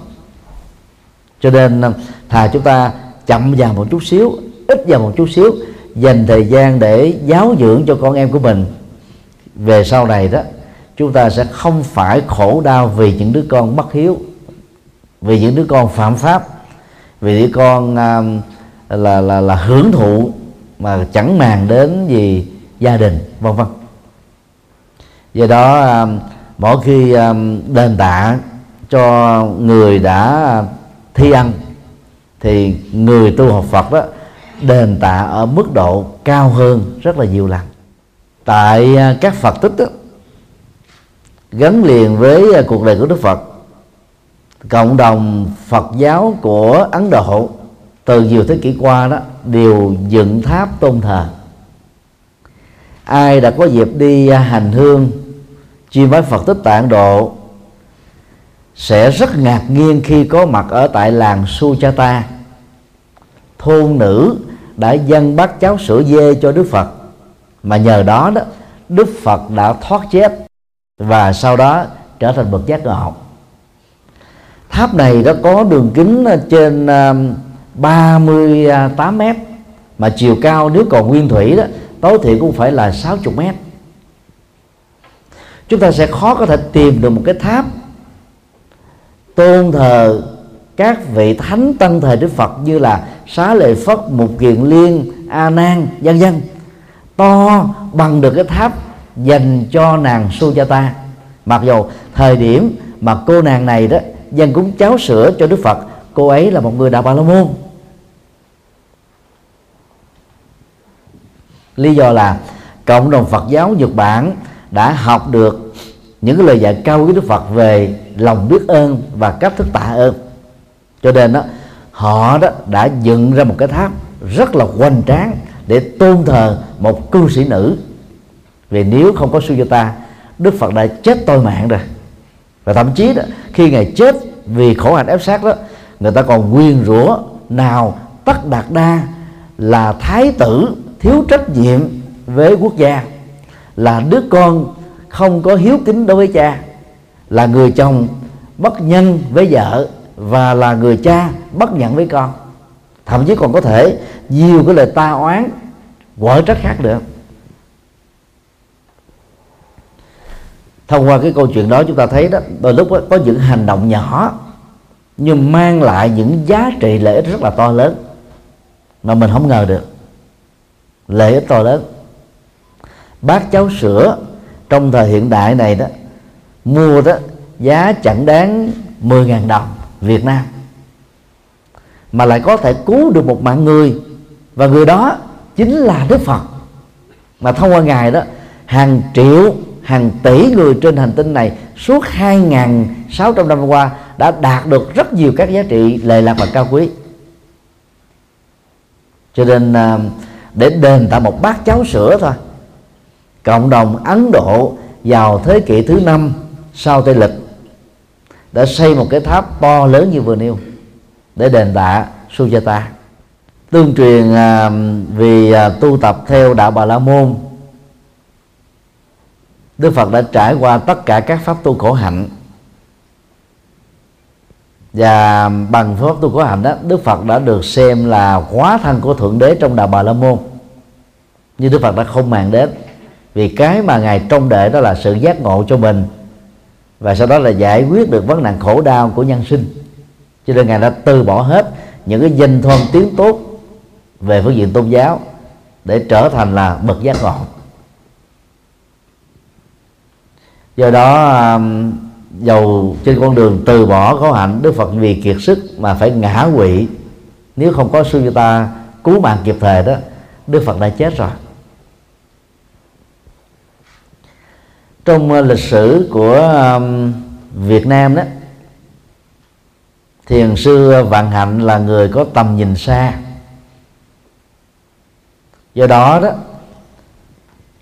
Cho nên ờ, thà chúng ta chậm vào một chút xíu ít vào một chút xíu dành thời gian để giáo dưỡng cho con em của mình. Về sau này đó chúng ta sẽ không phải khổ đau vì những đứa con bất hiếu vì những đứa con phạm pháp vì đứa con à, là là là hưởng thụ mà chẳng màng đến gì gia đình vân vân. Do đó à, mỗi khi à, đền tạ cho người đã à, thi ăn thì người tu học Phật đó đền tạ ở mức độ cao hơn rất là nhiều lần. Tại à, các Phật tích đó, gắn liền với à, cuộc đời của Đức Phật cộng đồng Phật giáo của Ấn Độ từ nhiều thế kỷ qua đó đều dựng tháp tôn thờ. Ai đã có dịp đi à, hành hương chiêm bái Phật tích tại Ấn Độ sẽ rất ngạc nhiên khi có mặt ở tại làng Suchata. Thôn nữ đã dâng bát cháo sữa dê cho Đức Phật, mà nhờ đó đó, Đức Phật đã thoát chết và sau đó trở thành bậc giác ngộ. Tháp này đã có đường kính trên um, 38 mét, mà chiều cao nếu còn nguyên thủy đó, tối thiểu cũng phải là 60 mét. Chúng ta sẽ khó có thể tìm được một cái tháp tôn thờ các vị thánh tăng thời đức phật như là xá lợi phất, mục kiền liên, a nan, vân vân. To bằng được cái tháp dành cho nàng Sujata mặc dù thời điểm mà cô nàng này đó dân cúng cháo sữa cho Đức Phật, cô ấy là một người đạo Bà La Môn. Lý do là cộng đồng Phật giáo Nhật Bản đã học được những cái lời dạy cao quý Đức Phật về lòng biết ơn và cách thức tạ ơn. Cho nên đó, họ đó đã dựng ra một cái tháp rất là hoành tráng để tôn thờ một cư sĩ nữ. Vì nếu không có Sujata Đức Phật đã chết tôi mạng rồi. Và thậm chí đó, khi ngài chết vì khổ hạnh ép sát đó, người ta còn quyên rủa nào tất đạt đa là thái tử thiếu trách nhiệm với quốc gia, là đứa con không có hiếu kính đối với cha là người chồng bất nhân với vợ và là người cha bất nhận với con. Thậm chí còn có thể nhiều cái lời ta oán quở trách khác được. Thông qua cái câu chuyện đó chúng ta thấy đó đôi lúc đó, có những hành động nhỏ nhưng mang lại những giá trị lợi ích rất là to lớn mà mình không ngờ được. Lợi ích to lớn. Bác cháu sữa trong thời hiện đại này đó, mua đó, giá chẳng đáng 10.000 đồng Việt Nam. Mà lại có thể cứu được một mạng người, và người đó chính là Đức Phật. Mà thông qua ngài đó, hàng triệu, hàng tỷ người trên hành tinh này suốt 2.600 năm qua đã đạt được rất nhiều các giá trị lệ lạc và cao quý. Cho nên à, để đền tạo một bát cháo sữa thôi cộng đồng Ấn Độ vào thế kỷ thứ năm sau Tây lịch đã xây một cái tháp to lớn như vừa nêu để đền tạ Sujata tương truyền à, vì à, tu tập theo đạo Bà La Môn, Đức Phật đã trải qua tất cả các pháp tu khổ hạnh. Và bằng pháp tu khổ hạnh đó, Đức Phật đã được xem là hóa thân của thượng đế trong đạo Bà La Môn. Như Đức Phật đã không màng đến vì cái mà ngài trông đợi đó là sự giác ngộ cho mình. Và sau đó là giải quyết được vấn nạn khổ đau của nhân sinh. Cho nên ngài đã từ bỏ hết những cái danh thơm tiếng tốt về phương diện tôn giáo để trở thành là bậc giác ngộ. Do đó um, dầu trên con đường từ bỏ khổ hạnh, đức phật vì kiệt sức mà phải ngã quỵ. Nếu không có sư ta cứu mạng kịp thời đó, đức phật đã chết rồi. Trong ờ, lịch sử của Việt Nam đó, thiền sư ờ, vạn hạnh là người có tầm nhìn xa. Do đó đó,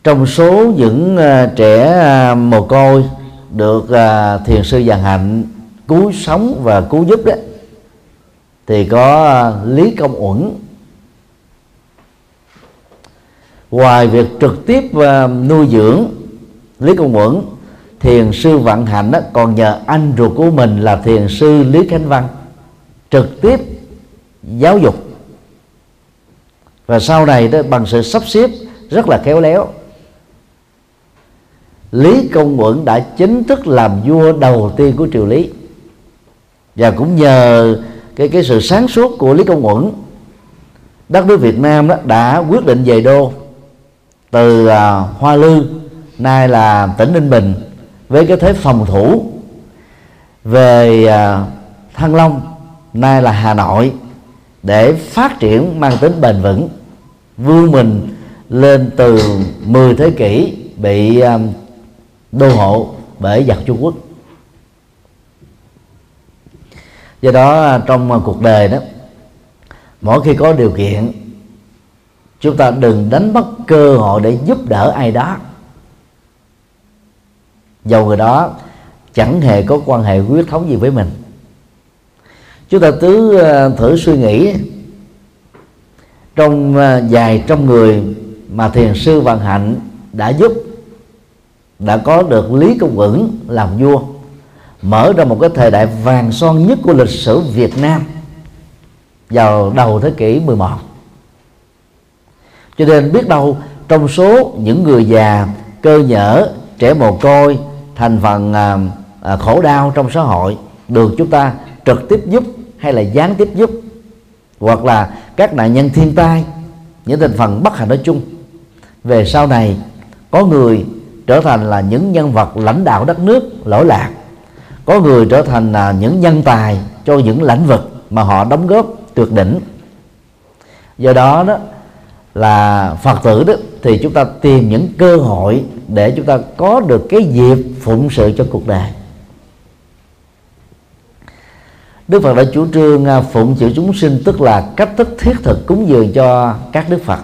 trong số những ờ, trẻ mồ côi được thiền sư vạn hạnh cứu sống và cứu giúp đó, thì có lý công uẩn. Ngoài việc trực tiếp nuôi dưỡng lý công uẩn thiền sư vận hạnh đó còn nhờ anh ruột của mình là thiền sư lý khánh văn trực tiếp giáo dục. Và sau này đó bằng sự sắp xếp rất là khéo léo lý công uẩn đã chính thức làm vua đầu tiên của triều lý. Và cũng nhờ cái cái sự sáng suốt của lý công uẩn đất nước việt nam đó đã quyết định về đô từ uh, hoa lư nay là tỉnh ninh bình với cái thế phòng thủ về à, thăng long, nay là hà nội để phát triển mang tính bền vững, vươn mình lên từ 10 thế kỷ bị à, đô hộ bởi giặc Trung Quốc. Do đó à, trong cuộc đời đó, mỗi khi có điều kiện, chúng ta đừng đánh mất cơ hội để giúp đỡ ai đó dầu người đó chẳng hề có quan hệ huyết thống gì với mình. Chúng ta cứ ờ, thử suy nghĩ trong ờ, dài trong người mà thiền sư vạn Hạnh đã giúp, đã có được Lý Công Uẩn làm vua, mở ra một cái thời đại vàng son nhất của lịch sử Việt Nam vào đầu thế kỷ 11 cho nên biết đâu trong số những người già, cơ nhở, trẻ mồ côi thành phần à, à, khổ đau trong xã hội được chúng ta trực tiếp giúp hay là gián tiếp giúp hoặc là các nạn nhân thiên tai những thành phần bất hạnh nói chung. Về sau này có người trở thành là những nhân vật lãnh đạo đất nước lỗi lạc có người trở thành là những nhân tài cho những lĩnh vực mà họ đóng góp tuyệt đỉnh. Do đó đó là phật tử đó, thì chúng ta tìm những cơ hội để chúng ta có được cái dịp phụng sự cho cuộc đời. Đức Phật đã chủ trương à, phụng sự chúng sinh, tức là cách thức thiết thực cúng dường cho các Đức Phật.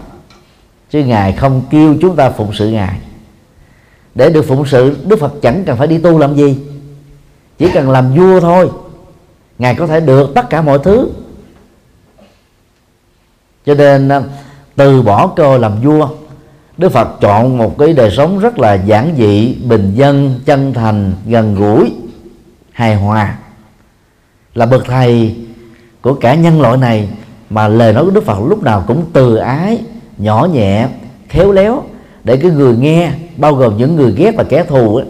Chứ Ngài không kêu chúng ta phụng sự Ngài. Để được phụng sự, Đức Phật chẳng cần phải đi tu làm gì. Chỉ cần làm vua thôi. Ngài có thể được tất cả mọi thứ. Cho nên à, từ bỏ cơ làm vua. Đức Phật chọn một cái đời sống rất là giản dị bình dân chân thành gần gũi hài hòa. Là bậc thầy của cả nhân loại này mà lời nói của Đức Phật lúc nào cũng từ ái nhỏ nhẹ khéo léo để cái người nghe bao gồm những người ghét và kẻ thù ấy,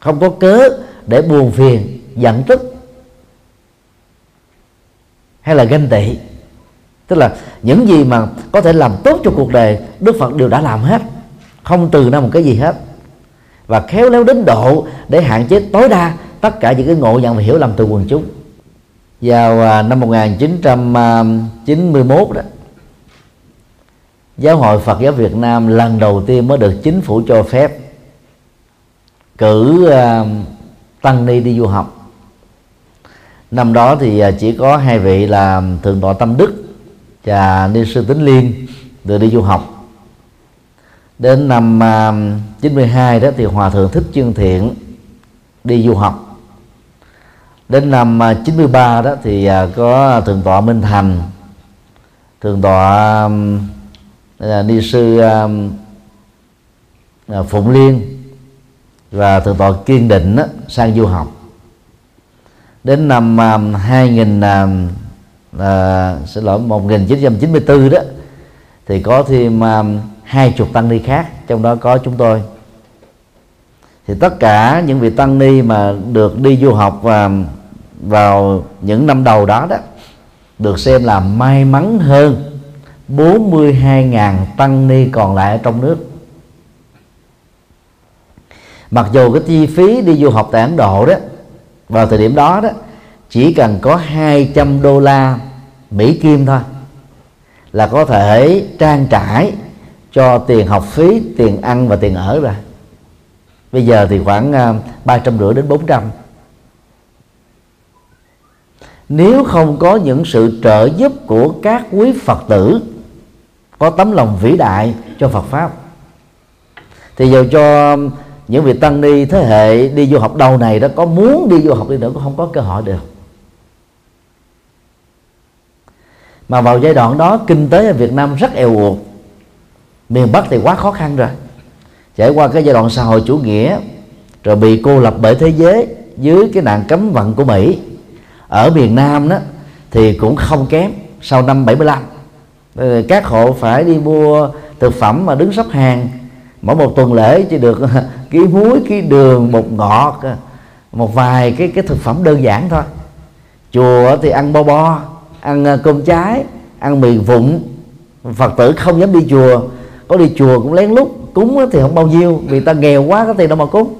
không có cớ để buồn phiền giận tức hay là ganh tị tức là những gì mà có thể làm tốt cho cuộc đời, Đức Phật đều đã làm hết. Không từ ra một cái gì hết. Và khéo léo đến độ để hạn chế tối đa tất cả những cái ngộ nhận và hiểu lầm từ quần chúng. Vào à, năm 1991 đó, Giáo hội Phật giáo Việt Nam lần đầu tiên mới được chính phủ cho phép cử à, tăng ni đi du học. Năm đó thì à, chỉ có hai vị là thượng tọa tâm đức và ni sư tính liên được đi du học. Đến năm à, uh, 92 đó thì hòa thượng thích chương thiện đi du học. Đến năm à, 93 đó thì à, có thượng tọa Minh Thành thượng tọa ni sư Phụng Liên và thượng tọa Kiên Định đó, sang du học. Đến năm 2000 à, xin lỗi 1994 đó thì có thêm à, hai chục tăng ni khác trong đó có chúng tôi. Thì tất cả những vị tăng ni mà được đi du học và vào những năm đầu đó đó được xem là may mắn hơn 42.000 tăng ni còn lại ở trong nước. Mặc dù cái chi phí đi du học tại Ấn Độ đó vào thời điểm đó đó chỉ cần có 200 đô la Mỹ Kim thôi là có thể trang trải cho tiền học phí, tiền ăn và tiền ở rồi. Bây giờ thì khoảng à, ba trăm rưỡi đến 400 nếu không có những sự trợ giúp của các quý phật tử có tấm lòng vĩ đại cho phật pháp thì dù cho những vị tăng ni thế hệ đi du học đầu này đó có muốn đi du học đi nữa cũng không có cơ hội được. Mà vào giai đoạn đó, kinh tế ở Việt Nam rất eo uột. Miền Bắc thì quá khó khăn rồi. Trải qua cái giai đoạn xã hội chủ nghĩa, rồi bị cô lập bởi thế giới dưới cái nạn cấm vận của Mỹ. Ở miền Nam đó, thì cũng không kém sau năm 75 ờ, các hộ phải đi mua thực phẩm mà đứng sắp hàng. Mỗi một tuần lễ chỉ được ký muối, ký đường, bột ngọt, một vài cái cái thực phẩm đơn giản thôi. Chùa thì ăn bo bo ăn à, cơm trái, ăn mì vụn. Phật tử không dám đi chùa. Có đi chùa cũng lén lút, cúng thì không bao nhiêu. Vì ta nghèo quá có tiền đâu mà cúng.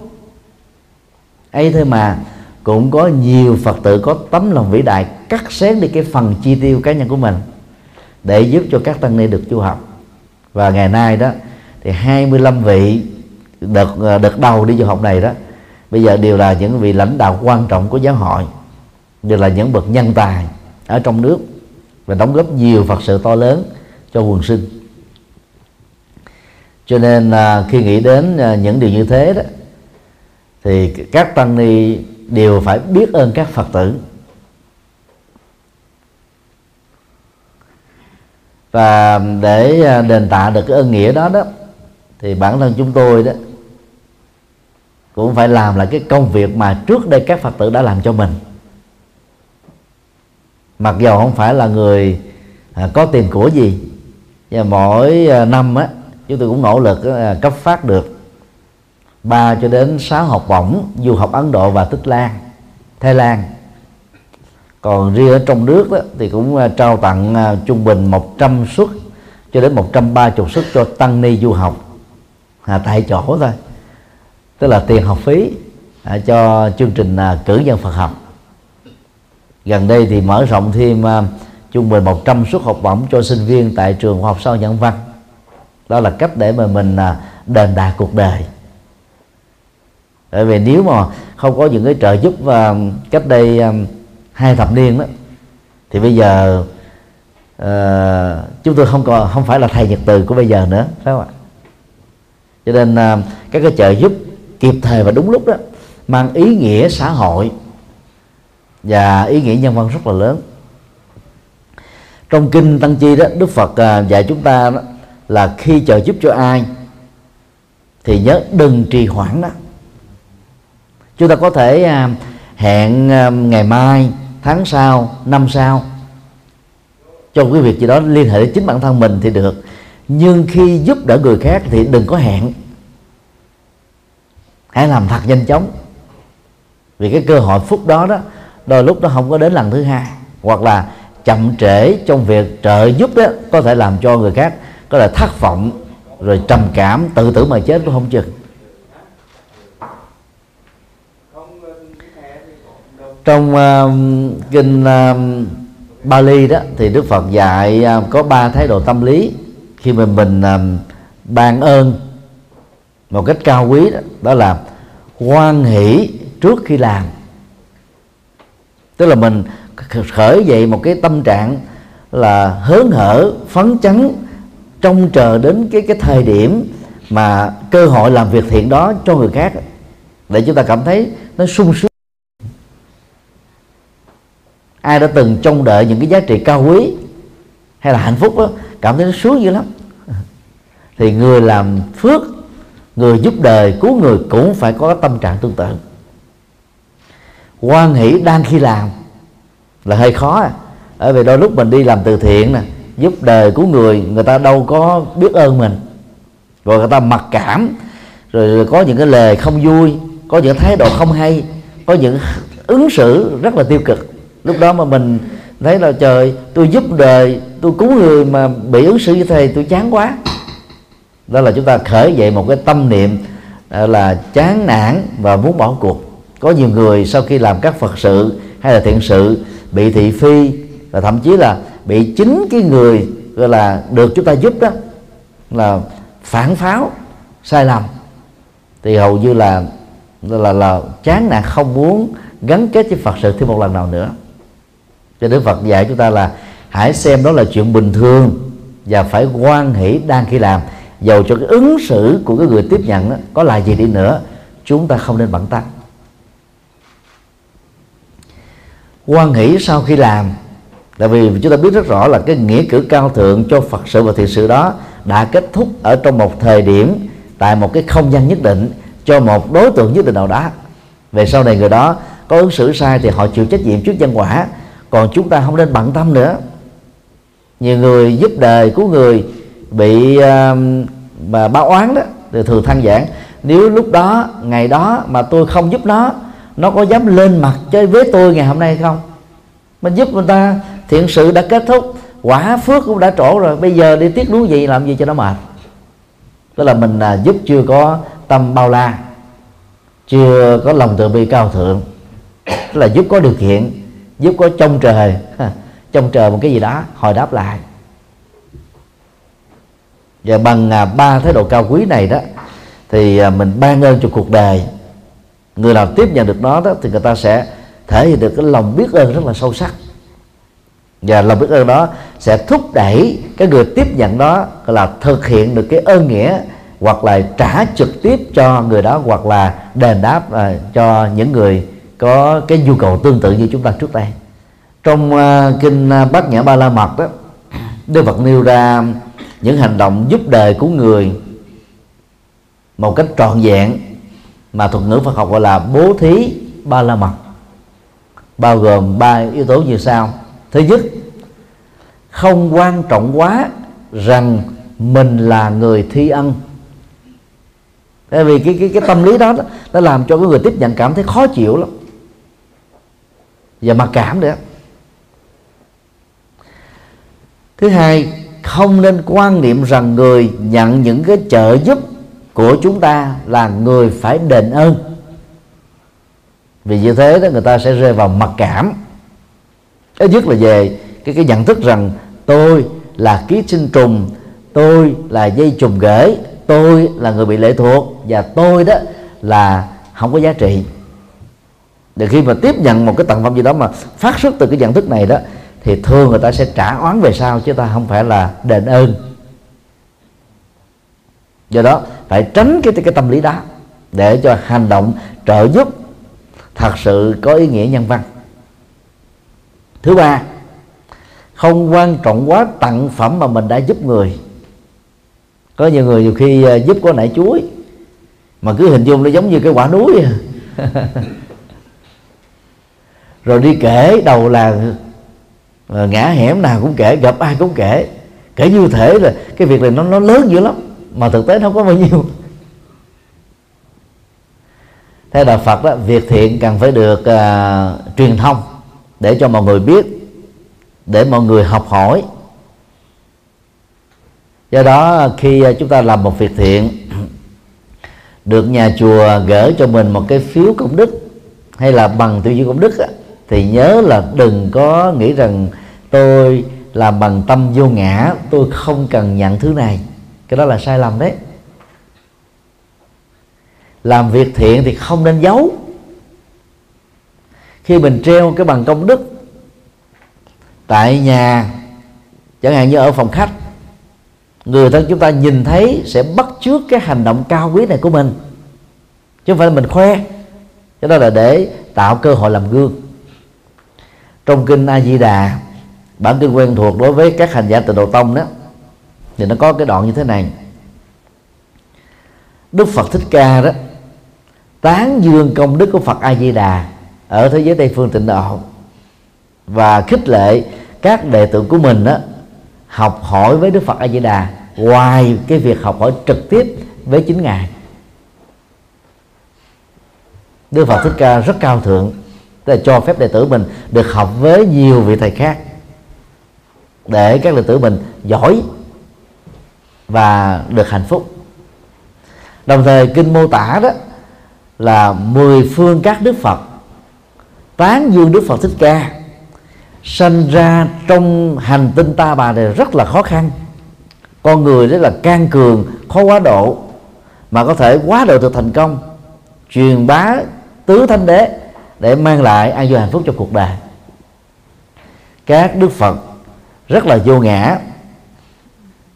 Ấy thôi mà, cũng có nhiều phật tử có tấm lòng vĩ đại, cắt xén đi cái phần chi tiêu cá nhân của mình, để giúp cho các tăng ni được tu học. Và ngày nay đó, thì 25 vị đợt à, đợt đầu đi du học này đó, bây giờ đều là những vị lãnh đạo quan trọng của giáo hội, đều là những bậc nhân tài ở trong nước và đóng góp nhiều phật sự to lớn cho quần sinh. Cho nên là khi nghĩ đến à, những điều như thế đó, thì các tăng ni đều phải biết ơn các phật tử. Và để à, đền tạ được cái ơn nghĩa đó đó, thì bản thân chúng tôi đó cũng phải làm lại cái công việc mà trước đây các phật tử đã làm cho mình mặc dầu không phải là người à, có tiền của gì và mỗi à, năm á chúng tôi cũng nỗ lực à, cấp phát được ba cho đến sáu học bổng du học Ấn Độ và Tích Lan Thái Lan. Còn riêng ở trong nước đó, thì cũng à, trao tặng à, trung bình 100 suất cho đến 130 suất cho tăng ni du học à, tại chỗ thôi. Tức là tiền học phí à, cho chương trình à, cử nhân Phật học gần đây thì mở rộng thêm trung bình 100 suất học bổng cho sinh viên tại trường khoa học sau nhân văn. Đó là cách để mà mình à, đền đà cuộc đời. Bởi vì nếu mà không có những cái trợ giúp và cách đây à, hai thập niên đó thì bây giờ uh, chúng tôi không còn không phải là thầy nhật từ của bây giờ nữa phải không ạ? Cho nên uh, các cái trợ giúp kịp thời và đúng lúc đó mang ý nghĩa xã hội và ý nghĩa nhân văn rất là lớn. Trong kinh tăng chi đó đức phật à, dạy chúng ta đó, là khi chờ giúp cho ai thì nhớ đừng trì hoãn đó chúng ta có thể à, hẹn à, ngày mai tháng sau năm sau. Cho cái việc gì đó liên hệ đến chính bản thân mình thì được. Nhưng khi giúp đỡ người khác thì đừng có hẹn. Hãy làm thật nhanh chóng. Vì cái cơ hội phúc đó đó đôi lúc nó không có đến lần thứ hai. Hoặc là chậm trễ trong việc trợ giúp đó có thể làm cho người khác có thể thất vọng rồi trầm cảm tự tử mà chết cũng không chừng. Trong uh, kinh uh, Bali đó thì Đức Phật dạy uh, có ba thái độ tâm lý khi mà mình uh, ban ơn một cách cao quý đó, đó là hoan hỷ trước khi làm tức là mình khởi dậy một cái tâm trạng là hớn hở phấn chấn trông chờ đến cái cái thời điểm mà cơ hội làm việc thiện đó cho người khác. Để chúng ta cảm thấy nó sung sướng. Ai đã từng trông đợi những cái giá trị cao quý hay là hạnh phúc đó, cảm thấy nó sướng dữ lắm. Thì người làm phước người giúp đời cứu người cũng phải có tâm trạng tương tự quan hỷ đang khi làm. Là hơi khó à. bởi vì đôi lúc mình đi làm từ thiện nè, giúp đời của người người ta đâu có biết ơn mình. Rồi người ta mặc cảm, rồi có những cái lời không vui, có những thái độ không hay, có những ứng xử rất là tiêu cực. Lúc đó mà mình thấy là trời, tôi giúp đời, tôi cứu người mà bị ứng xử như thế tôi chán quá. Đó là chúng ta khởi dậy một cái tâm niệm à, là chán nản và muốn bỏ cuộc có nhiều người sau khi làm các phật sự hay là thiện sự bị thị phi và thậm chí là bị chính cái người gọi là được chúng ta giúp đó là phản pháo sai lầm. Thì hầu như là là là chán nản không muốn gắn kết với Phật sự thêm một lần nào nữa. Cho Đức Phật dạy chúng ta là hãy xem đó là chuyện bình thường và phải quan hỷ đang khi làm dầu cho cái ứng xử của cái người tiếp nhận đó, có là gì đi nữa chúng ta không nên bận tâm. Quan hỷ sau khi làm. Tại vì chúng ta biết rất rõ là cái nghĩa cử cao thượng cho phật sự và thiện sự đó đã kết thúc ở trong một thời điểm tại một cái không gian nhất định cho một đối tượng nhất định nào đó. Về sau này người đó có ứng xử sai thì họ chịu trách nhiệm trước nhân quả còn chúng ta không nên bận tâm nữa. Nhiều người giúp đời của người bị uh, mà báo oán đó thì thường than giảng nếu lúc đó ngày đó mà tôi không giúp nó nó có dám lên mặt chơi với tôi ngày hôm nay không? Mình giúp người ta thiện sự đã kết thúc quả phước cũng đã trổ rồi. Bây giờ đi tiếc nuối gì làm gì cho nó mệt? Tức là mình là giúp chưa có tâm bao la chưa có lòng từ bi cao thượng. Tức là giúp có điều kiện giúp có trông trời. Trông trời một cái gì đó hồi đáp lại. Và bằng à, ba thái độ cao quý này đó thì à, mình ban ơn cho cuộc đời người nào tiếp nhận được nó đó thì người ta sẽ thể hiện được cái lòng biết ơn rất là sâu sắc. Và lòng biết ơn đó sẽ thúc đẩy cái người tiếp nhận đó là thực hiện được cái ơn nghĩa hoặc là trả trực tiếp cho người đó hoặc là đền đáp uh, cho những người có cái nhu cầu tương tự như chúng ta trước đây. Trong uh, kinh à, bát nhã ba la mật đó đức phật nêu ra những hành động giúp đời của người một cách trọn vẹn mà thuật ngữ Phật học gọi là bố thí ba la mật. Bao gồm ba yếu tố như sau. Thứ nhất, không quan trọng quá rằng mình là người thi ân. Tại vì cái cái cái tâm lý đó, nó làm cho cái người tiếp nhận cảm thấy khó chịu lắm. Và mặc cảm nữa. Thứ hai, không nên quan niệm rằng người nhận những cái trợ giúp của chúng ta là người phải đền ơn. Vì như thế đó, người ta sẽ rơi vào mặc cảm. Ít nhất là về cái cái nhận thức rằng tôi là ký sinh trùng, tôi là dây trùng gửi tôi là người bị lệ thuộc, và tôi đó là không có giá trị. Để khi mà tiếp nhận một cái tặng phẩm gì đó mà phát xuất từ cái nhận thức này đó, thì thường người ta sẽ trả oán về sau, chứ ta không phải là đền ơn. Do đó phải tránh cái cái tâm lý đó để cho hành động trợ giúp thật sự có ý nghĩa nhân văn. Thứ ba, không quan trọng quá tặng phẩm mà mình đã giúp người. Có nhiều người nhiều khi ờ, giúp có nải chuối, mà cứ hình dung nó giống như cái quả núi. Rồi đi kể đầu là ờ, ngã hẻm nào cũng kể, gặp ai cũng kể. Kể như thể là cái việc này nó nó lớn dữ lắm mà thực tế nó không có bao nhiêu. Theo đạo Phật đó việc thiện cần phải được uh, truyền thông để cho mọi người biết để mọi người học hỏi. Do đó khi à, chúng ta làm một việc thiện được nhà chùa gửi cho mình một cái phiếu công đức hay là bằng tiêu chí công đức thì nhớ là đừng có nghĩ rằng tôi làm bằng tâm vô ngã tôi không cần nhận thứ này cái đó là sai lầm đấy. Làm việc thiện thì không nên giấu. Khi mình treo cái bằng công đức tại nhà, chẳng hạn như ở phòng khách, người thân chúng ta nhìn thấy sẽ bắt chước cái hành động cao quý này của mình. Chứ không phải là mình khoe. Cái đó là để tạo cơ hội làm gương. Trong kinh a di đà, bản kinh quen thuộc đối với các hành giả từ đầu tông đó thì nó có cái đoạn như thế này. Đức phật thích ca đó, tán dương công đức của phật a di đà ở thế giới tây phương tịnh độ và khích lệ các đệ tử của mình đó học hỏi với đức phật a di đà ngoài cái việc học hỏi trực tiếp với chính ngài. Đức phật thích ca rất cao thượng, tức là cho phép đệ tử mình được học với nhiều vị thầy khác để các đệ tử mình giỏi và được hạnh phúc. Đồng thời kinh mô tả đó là mười phương các đức phật, tán dương đức phật thích ca, sanh ra trong hành tinh ta bà này rất là khó khăn. Con người rất là can cường, khó quá độ, mà có thể quá độ được thành công, truyền bá tứ thánh đế để mang lại an vui hạnh phúc cho cuộc đời. Các đức phật rất là vô ngã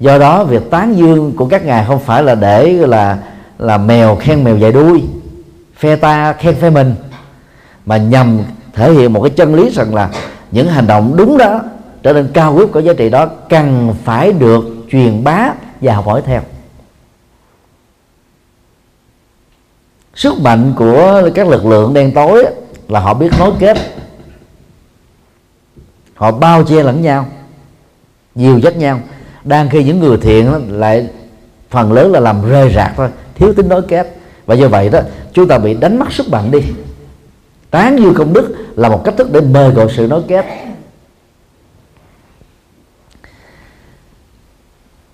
do đó, việc tán dương của các ngài không phải là để là là mèo khen mèo dài đuôi, phe ta khen phe mình, mà nhằm thể hiện một cái chân lý rằng là những hành động đúng đó trở nên cao quý có giá trị đó cần phải được truyền bá và học hỏi theo. Sức mạnh của các lực lượng đen tối là họ biết nối kết, họ bao che lẫn nhau nhiều dắt nhau đang khi những người thiện lại phần lớn là làm rơi rạc thôi, thiếu tính nối kết và do vậy đó, chúng ta bị đánh mất sức mạnh đi. Tán dương công đức là một cách thức để mời gọi sự nối kết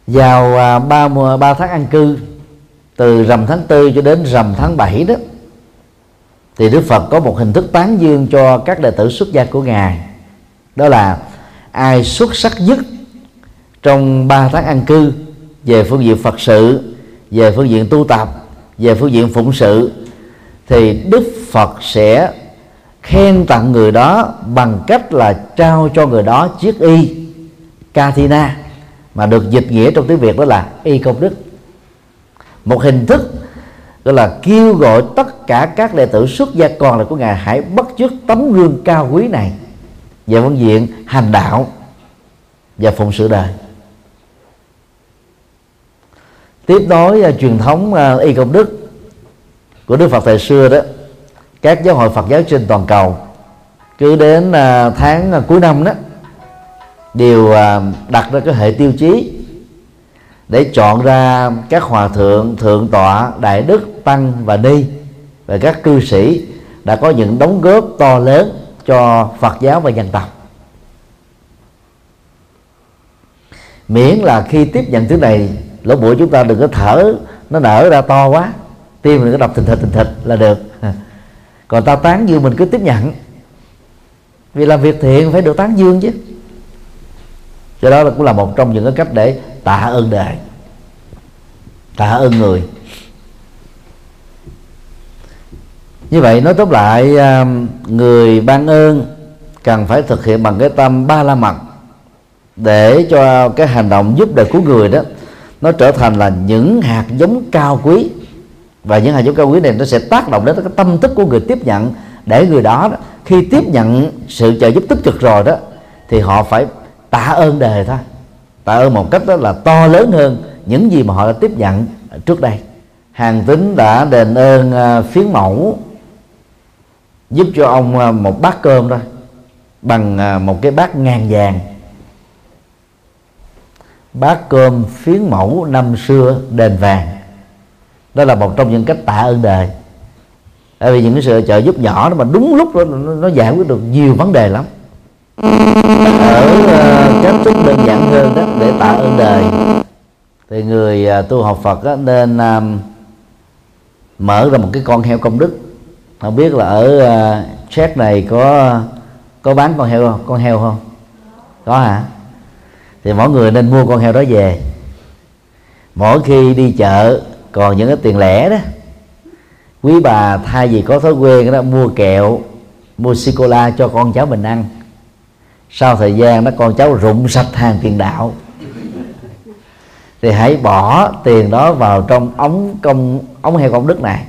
vào à, ba mùa, ba tháng an cư, từ rằm tháng tư cho đến rằm tháng 7 đó, thì Đức Phật có một hình thức tán dương cho các đệ tử xuất gia của ngài. Đó là ai xuất sắc nhất trong ba tháng an cư, về phương diện Phật sự, về phương diện tu tập, về phương diện phụng sự, thì Đức Phật sẽ khen tặng người đó bằng cách là trao cho người đó chiếc y Kathina, mà được dịch nghĩa trong tiếng Việt đó là y công đức. Một hình thức gọi là kêu gọi tất cả các đệ tử xuất gia còn là của ngài hãy bắt chước tấm gương cao quý này về phương diện hành đạo và phụng sự đời tiếp nối uh, truyền thống uh, y công đức của đức phật thời xưa đó các giáo hội phật giáo trên toàn cầu cứ đến uh, tháng uh, cuối năm đó đều uh, đặt ra cái hệ tiêu chí để chọn ra các hòa thượng thượng tọa đại đức tăng và ni. Và các cư sĩ đã có những đóng góp to lớn cho phật giáo và dân tộc. Miễn là khi tiếp nhận thứ này lỗ mũi chúng ta đừng có thở, nó nở ra to quá. Tim đừng có đập thình thịch thình thịch là được. Còn ta tán dương mình cứ tiếp nhận. Vì làm việc thiện phải được tán dương chứ. Cho đó là cũng là một trong những cái cách để tạ ơn đời tạ ơn người. Như vậy nói tóm lại um, người ban ơn cần phải thực hiện bằng cái tâm ba la mật để cho cái hành động giúp đời của người đó nó trở thành là những hạt giống cao quý. Và những hạt giống cao quý này nó sẽ tác động đến cái tâm thức của người tiếp nhận. Để người đó, khi tiếp nhận sự trợ giúp tích cực rồi đó thì họ phải tạ ơn đời thôi. Tạ ơn một cách đó là to lớn hơn những gì mà họ đã tiếp nhận trước đây. Hàng tính đã đền ơn à, phiến mẫu giúp cho ông à, một bát cơm thôi bằng à, một cái bát ngàn vàng bát cơm phiến mẫu năm xưa đền vàng. Đó là một trong những cách tạ ơn đời. Tại vì những cái sự trợ giúp nhỏ đó mà đúng lúc đó nó, nó giải quyết được nhiều vấn đề lắm. Ở ờ, uh, cách thức đơn giản hơn đó để tạ ơn đời. Thì người uh, tu học Phật đó, nên uh, mở ra một cái con heo công đức. Không biết là ở ờ, uh, chat này có có bán con heo không? Con heo không? Có hả? Thì mỗi người nên mua con heo đó về. Mỗi khi đi chợ, còn những cái tiền lẻ đó, quý bà thay vì có thói quen đó mua kẹo, mua sô cô la cho con cháu mình ăn, sau thời gian đó con cháu rụng sạch hàng tiền đạo. Thì hãy bỏ tiền đó vào trong ống công, ống heo công đức này.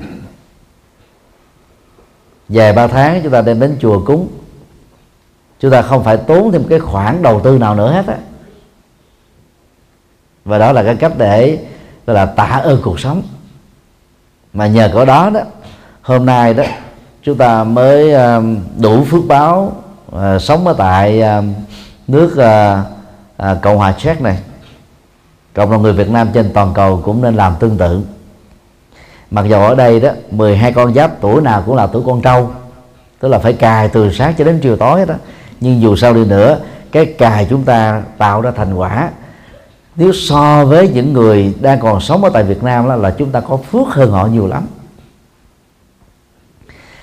Vài ba tháng chúng ta đem đến chùa cúng. Chúng ta không phải tốn thêm cái khoản đầu tư nào nữa hết á và đó là cái cách để, gọi là, tạ ơn cuộc sống. Mà nhờ có đó đó, hôm nay đó, chúng ta mới à, đủ phước báo à, sống ở tại à, nước cộng hòa séc này. Cộng đồng người Việt Nam trên toàn cầu cũng nên làm tương tự. Mặc dù ở đây đó 12 con giáp, tuổi nào cũng là tuổi con trâu, tức là phải cài từ sáng cho đến chiều tối đó. Nhưng dù sao đi nữa, cái cài chúng ta tạo ra thành quả nếu so với những người đang còn sống ở tại Việt Nam là, là chúng ta có phước hơn họ nhiều lắm.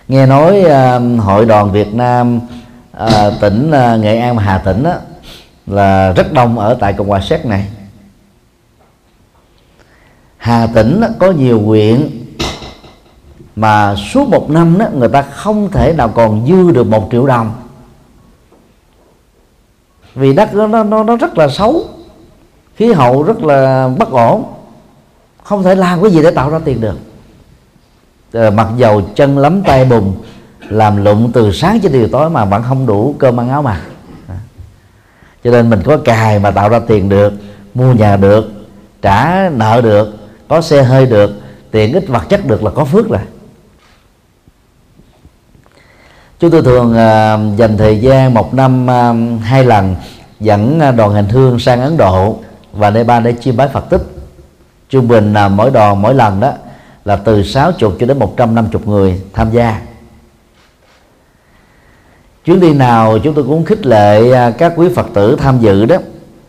Nghe nói uh, hội đoàn Việt Nam uh, tỉnh uh, Nghệ An và Hà Tĩnh đó, là rất đông ở tại Cộng hòa Séc này. Hà Tĩnh có nhiều huyện mà suốt một năm đó, người ta không thể nào còn dư được một triệu đồng. Vì đất nó nó nó rất là xấu khí hậu rất là bất ổn không thể làm cái gì để tạo ra tiền được. À, mặc dầu chân lắm tay bùn làm lụng từ sáng cho đến tối mà vẫn không đủ cơm ăn áo mặc. Cho nên mình có cài mà tạo ra tiền được mua nhà được trả nợ được có xe hơi được tiện ích vật chất được là có phước rồi. Chúng tôi thường uh, dành thời gian một năm uh, hai lần dẫn đoàn hành hương sang Ấn Độ và Nepal để chiêm bái Phật tích. Trung bình là mỗi đoàn, mỗi lần đó là từ 60 cho đến 150 người tham gia. Chuyến đi nào chúng tôi cũng khích lệ à, các quý Phật tử tham dự đó,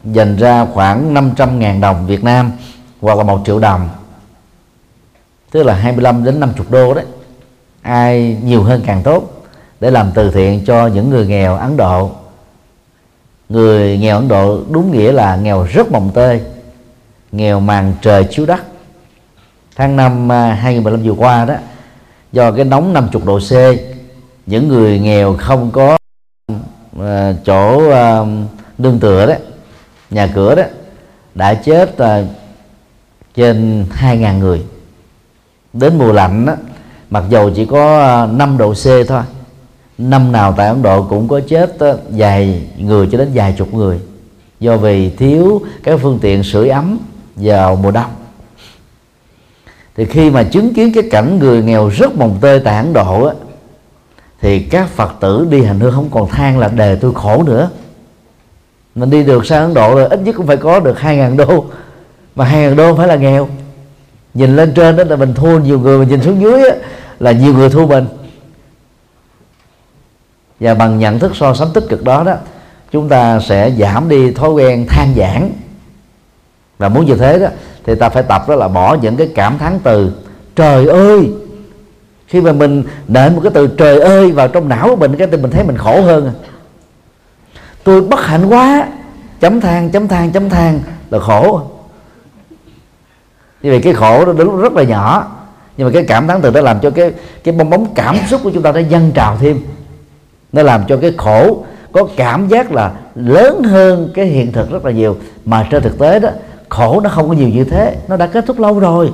dành ra khoảng 500.000 đồng Việt Nam hoặc là 1 triệu đồng, tức là 25 đến 50 đô đấy. Ai nhiều hơn càng tốt để làm từ thiện cho những người nghèo, Ấn Độ người nghèo Ấn Độ đúng nghĩa là nghèo rất mồng tơi nghèo màn trời chiếu đất. Tháng năm à, 2015 vừa qua đó do cái nóng 50 độ C những người nghèo không có uh, chỗ uh, nương tựa đó nhà cửa đó đã chết uh, trên 2.000 người. Đến mùa lạnh đó, mặc dầu chỉ có 5 độ C thôi năm nào tại Ấn Độ cũng có chết vài người cho đến vài chục người. Do vì thiếu các phương tiện sưởi ấm vào mùa đông. Thì khi mà chứng kiến cái cảnh người nghèo rất mồng tơi tại Ấn Độ á, thì các Phật tử đi hành hương không còn than là đề tôi khổ nữa. Mình đi được sang Ấn Độ rồi ít nhất cũng phải có được 2 ngàn đô. Mà 2 ngàn đô phải là nghèo. Nhìn lên trên đó là mình thua nhiều người mà nhìn xuống dưới á, là nhiều người thua mình và bằng nhận thức so sánh tích cực đó đó, chúng ta sẽ giảm đi thói quen than giảng. Và muốn như thế đó, thì ta phải tập đó là bỏ những cái cảm thán từ trời ơi. Khi mà mình nện một cái từ trời ơi vào trong não của mình, cái thì mình thấy mình khổ hơn à. tôi bất hạnh quá. Chấm than chấm than chấm than là khổ. Như vậy cái khổ nó đứng rất là nhỏ. Nhưng mà cái cảm thán từ đó làm cho cái cái bong bóng cảm xúc của chúng ta nó dâng trào thêm nó làm cho cái khổ có cảm giác là lớn hơn cái hiện thực rất là nhiều. Mà trên thực tế đó, khổ nó không có nhiều như thế. Nó đã kết thúc lâu rồi.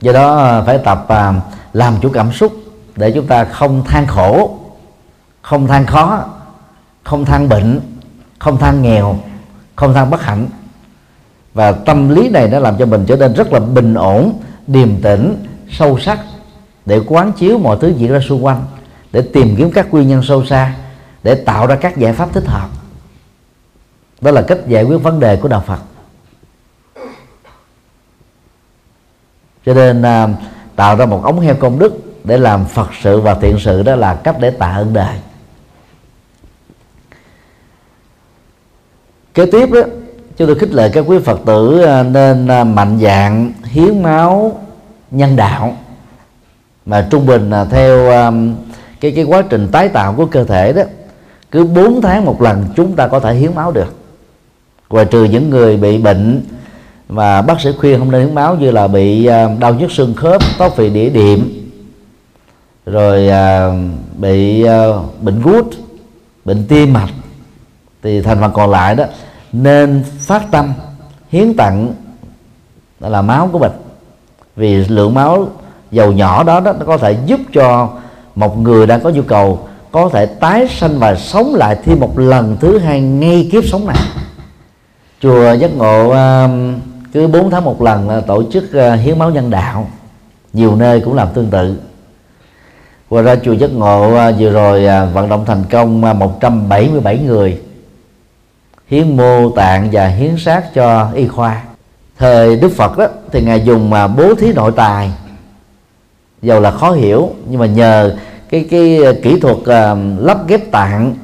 Do đó à, phải tập à, làm chủ cảm xúc để chúng ta không than khổ, không than khó, không than bệnh, không than nghèo, không than bất hạnh. Và tâm lý này nó làm cho mình trở nên rất là bình ổn, điềm tĩnh, sâu sắc để quán chiếu mọi thứ diễn ra xung quanh để tìm kiếm các nguyên nhân sâu xa để tạo ra các giải pháp thích hợp. Đó là cách giải quyết vấn đề của đạo phật. Cho nên à, tạo ra một ống heo công đức để làm phật sự và thiện sự đó là cách để tạ ơn đời. Kế tiếp đó chúng tôi khích lệ các quý phật tử à, nên à, mạnh dạng hiến máu nhân đạo mà trung bình là theo um, cái cái quá trình tái tạo của cơ thể đó, cứ 4 tháng một lần chúng ta có thể hiến máu được. Ngoài trừ những người bị bệnh mà bác sĩ khuyên không nên hiến máu như là bị um, đau nhức xương khớp có phì đĩa điểm rồi um, bị uh, bệnh gút, bệnh tim mạch, thì thành phần còn lại đó, nên phát tâm hiến tặng, đó là máu của mình. Vì lượng máu dầu nhỏ đó, đó nó có thể giúp cho một người đang có nhu cầu có thể tái sanh và sống lại thêm một lần thứ hai ngay kiếp sống này. Chùa giác ngộ um, cứ 4 tháng một lần là tổ chức uh, hiến máu nhân đạo. Nhiều nơi cũng làm tương tự. Ngoài ra chùa giác ngộ uh, vừa rồi vận động thành công 177 người hiến mô tạng và hiến xác cho y khoa. Thời đức phật đó thì ngài dùng mà bố thí nội tài dầu là khó hiểu nhưng mà nhờ cái cái kỹ thuật uh, lắp ghép tạng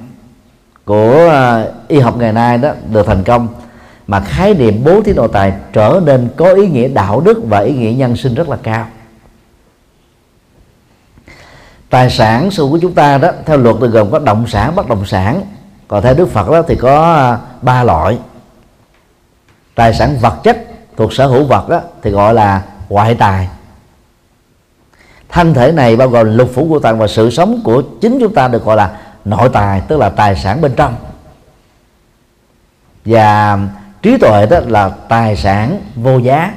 của uh, y học ngày nay đó được thành công mà khái niệm bố thí nội tài trở nên có ý nghĩa đạo đức và ý nghĩa nhân sinh rất là cao. Tài sản sự của chúng ta đó theo luật thì gồm có động sản bất động sản. Còn theo đức phật đó thì có à, ba loại. Tài sản vật chất thuộc sở hữu vật đó, thì gọi là ngoại tài thân thể này bao gồm lục phủ của tạng và sự sống của chính chúng ta được gọi là nội tài, tức là tài sản bên trong. Và trí tuệ đó là tài sản vô giá.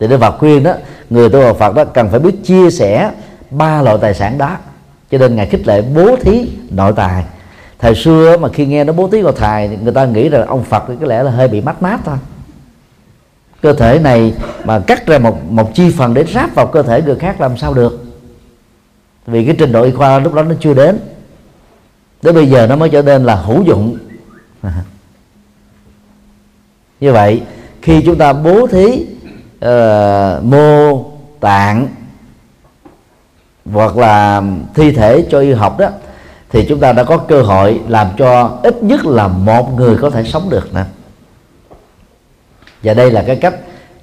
Thì Đức Phật khuyên đó, người tu học Phật đó cần phải biết chia sẻ ba loại tài sản đó. Cho nên ngài khích lệ bố thí nội tài. Thời xưa mà khi nghe nó bố thí vào thài người ta nghĩ rằng ông Phật có lẽ là hơi bị mát mát thôi cơ thể này mà cắt ra một một chi phần để ráp vào cơ thể người khác làm sao được? Vì cái trình độ y khoa lúc đó nó chưa đến. Đến bây giờ nó mới trở nên là hữu dụng. Như vậy khi chúng ta bố thí uh, mô tạng hoặc là thi thể cho y học đó thì chúng ta đã có cơ hội làm cho ít nhất là một người có thể sống được nè và đây là cái cách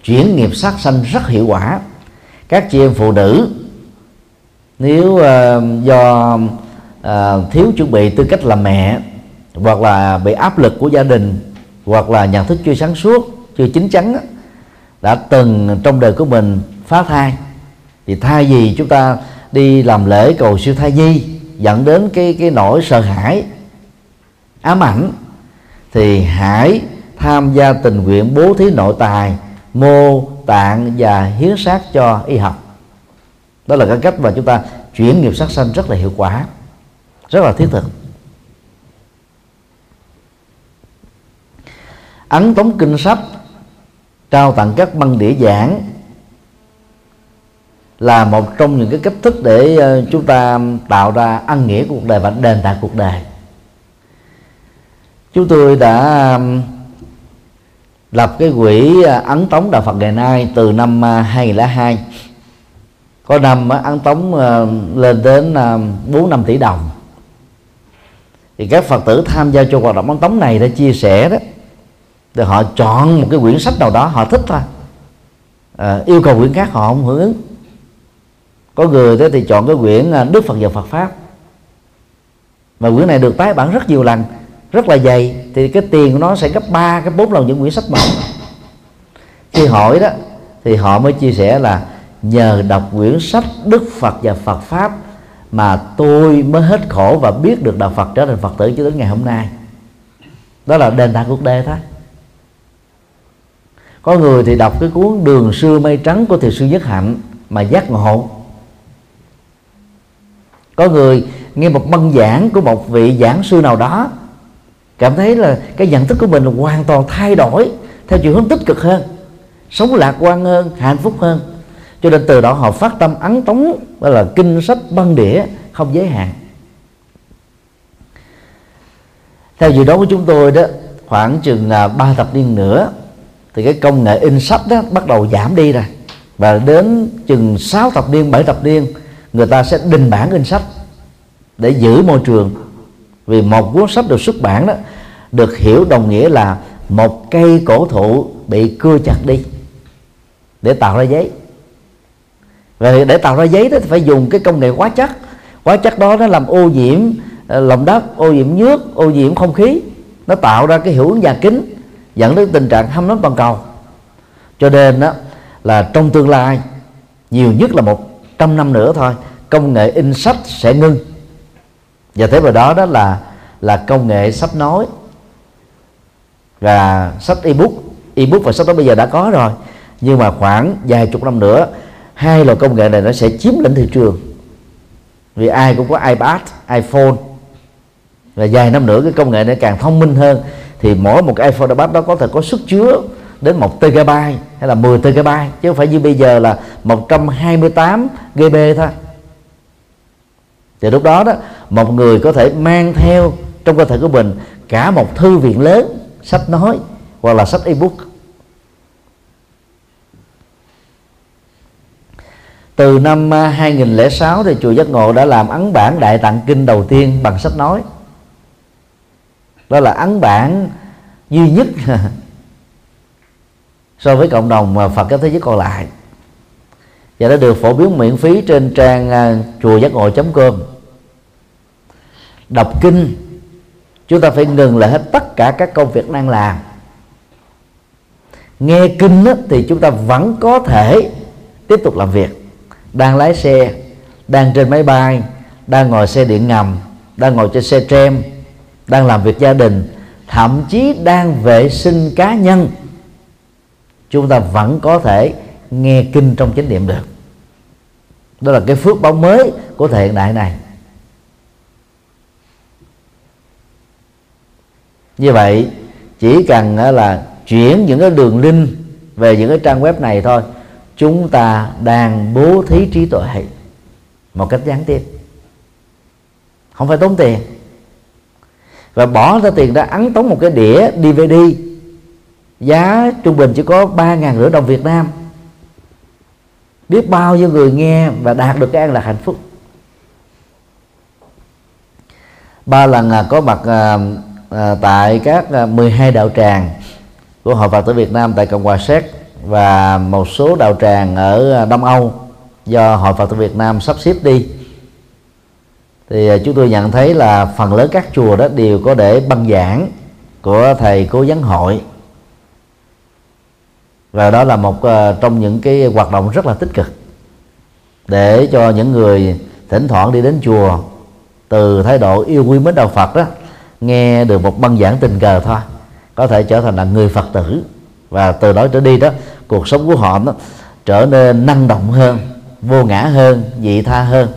chuyển nghiệp sát sanh rất hiệu quả. Các chị em phụ nữ nếu uh, do uh, thiếu chuẩn bị tư cách làm mẹ hoặc là bị áp lực của gia đình hoặc là nhận thức chưa sáng suốt chưa chín chắn đã từng trong đời của mình phá thai thì thay vì chúng ta đi làm lễ cầu siêu thai nhi dẫn đến cái cái nỗi sợ hãi ám ảnh thì hãy tham gia tình nguyện bố thí nội tài, mô tạng và hiến xác cho y học. Đó là cái cách mà chúng ta chuyển nghiệp sát sanh rất là hiệu quả, rất là thiết thực. Ấn tống kinh sách, trao tặng các băng đĩa giảng là một trong những cái cách thức để ờ, chúng ta tạo ra ăn nghĩa cuộc đời và đền đáp cuộc đời. Chúng tôi đã lập cái quỹ à, ấn tống đạo Phật ngày nay từ năm à, 2002 có năm à, ấn tống lên đến 4 năm tỷ đồng. Thì các Phật tử tham gia cho hoạt động ấn tống này đã chia sẻ đó thì họ chọn một cái quyển sách nào đó họ thích thôi. À, yêu cầu quyển khác họ không hưởng ứng. Có người thế thì chọn cái quyển Đức Phật và Phật pháp. Và quyển này được tái bản rất nhiều lần rất là dày, thì cái tiền của nó sẽ gấp 3 cái bốn lần những quyển sách mỏng khi hỏi đó, thì họ mới chia sẻ là nhờ đọc quyển sách Đức Phật và Phật pháp mà tôi mới hết khổ và biết được đạo Phật trở thành Phật tử cho đến ngày hôm nay. Đó là đền tảng cuộc đời đó có người thì đọc cái cuốn đường xưa mây trắng của thiền sư nhất hạnh mà giác ngộ. Có người nghe một băng giảng của một vị giảng sư nào đó cảm thấy là cái nhận thức của mình là hoàn toàn thay đổi theo chiều hướng tích cực hơn sống lạc quan hơn hạnh phúc hơn. Cho nên từ đó họ phát tâm ấn tống đó là kinh sách băng đĩa không giới hạn. Theo dự đoán của chúng tôi đó khoảng chừng à, ba thập niên nữa thì cái công nghệ in sách đó bắt đầu giảm đi rồi. Và đến chừng 6 thập niên 7 thập niên người ta sẽ đình bản in sách để giữ môi trường. Vì một cuốn sách được xuất bản đó được hiểu đồng nghĩa là một cây cổ thụ bị cưa chặt đi để tạo ra giấy. Và để tạo ra giấy đó thì phải dùng cái công nghệ hóa chất. Hóa chất đó nó làm ô nhiễm ờ, lòng đất ô nhiễm nước, ô nhiễm không khí. Nó tạo ra cái hiệu ứng nhà kính, dẫn đến tình trạng hâm nóng toàn cầu. Cho nên đó là trong tương lai, nhiều nhất là một trăm năm nữa thôi, công nghệ in sách sẽ ngưng. Và thế vào đó đó là là công nghệ sắp nói và sách ebook ebook và sách đó bây giờ đã có rồi. Nhưng mà khoảng vài chục năm nữa, hai loại công nghệ này nó sẽ chiếm lĩnh thị trường. Vì ai cũng có ipad, iphone. Và vài năm nữa cái công nghệ này càng thông minh hơn. Thì mỗi một cái iPhone, iPad đó có thể có sức chứa đến 1 TB hay là 10 TB chứ không phải như bây giờ là 128 GB thôi. Thì lúc đó đó, một người có thể mang theo trong cơ thể của mình cả một thư viện lớn sách nói hoặc là sách ebook. Từ năm à, 2006 thì chùa Giác Ngộ đã làm ấn bản Đại Tạng Kinh đầu tiên bằng sách nói. Đó là ấn bản duy nhất so với cộng đồng Phật giáo thế giới còn lại. Và đã được phổ biến miễn phí trên trang à, chùa giác ngộ com. Đọc kinh chúng ta phải ngừng lại hết tất cả các công việc đang làm. Nghe kinh đó, thì chúng ta vẫn có thể tiếp tục làm việc. Đang lái xe đang trên máy bay đang ngồi xe điện ngầm đang ngồi trên xe tram đang làm việc gia đình thậm chí đang vệ sinh cá nhân. Chúng ta vẫn có thể nghe kinh trong chánh niệm được. Đó là cái phước báo mới của thời hiện đại này. Như vậy, chỉ cần là chuyển những cái đường link về những cái trang web này thôi, chúng ta đang bố thí trí tuệ một cách gián tiếp. Không phải tốn tiền. Và bỏ ra tiền ra ấn tống một cái đĩa DVD giá trung bình chỉ có ba ngàn rưỡi đồng Việt Nam. Biết bao nhiêu người nghe và đạt được cái an lạc hạnh phúc. Ba lần à, có mặt à, à, tại các à, 12 đạo tràng của hội Phật tử Việt Nam tại Cộng hòa Séc và một số đạo tràng ở à, Đông Âu do hội Phật tử Việt Nam sắp xếp đi. Thì à, chúng tôi nhận thấy là phần lớn các chùa đó đều có để băng giảng của thầy cố vấn hội. Và đó là một trong những cái hoạt động rất là tích cực để cho những người thỉnh thoảng đi đến chùa từ thái độ yêu quý mến đạo Phật đó nghe được một băng giảng tình cờ thôi. Có thể trở thành là người Phật tử. Và từ đó trở đi đó, cuộc sống của họ đó trở nên năng động hơn, vô ngã hơn vị tha hơn,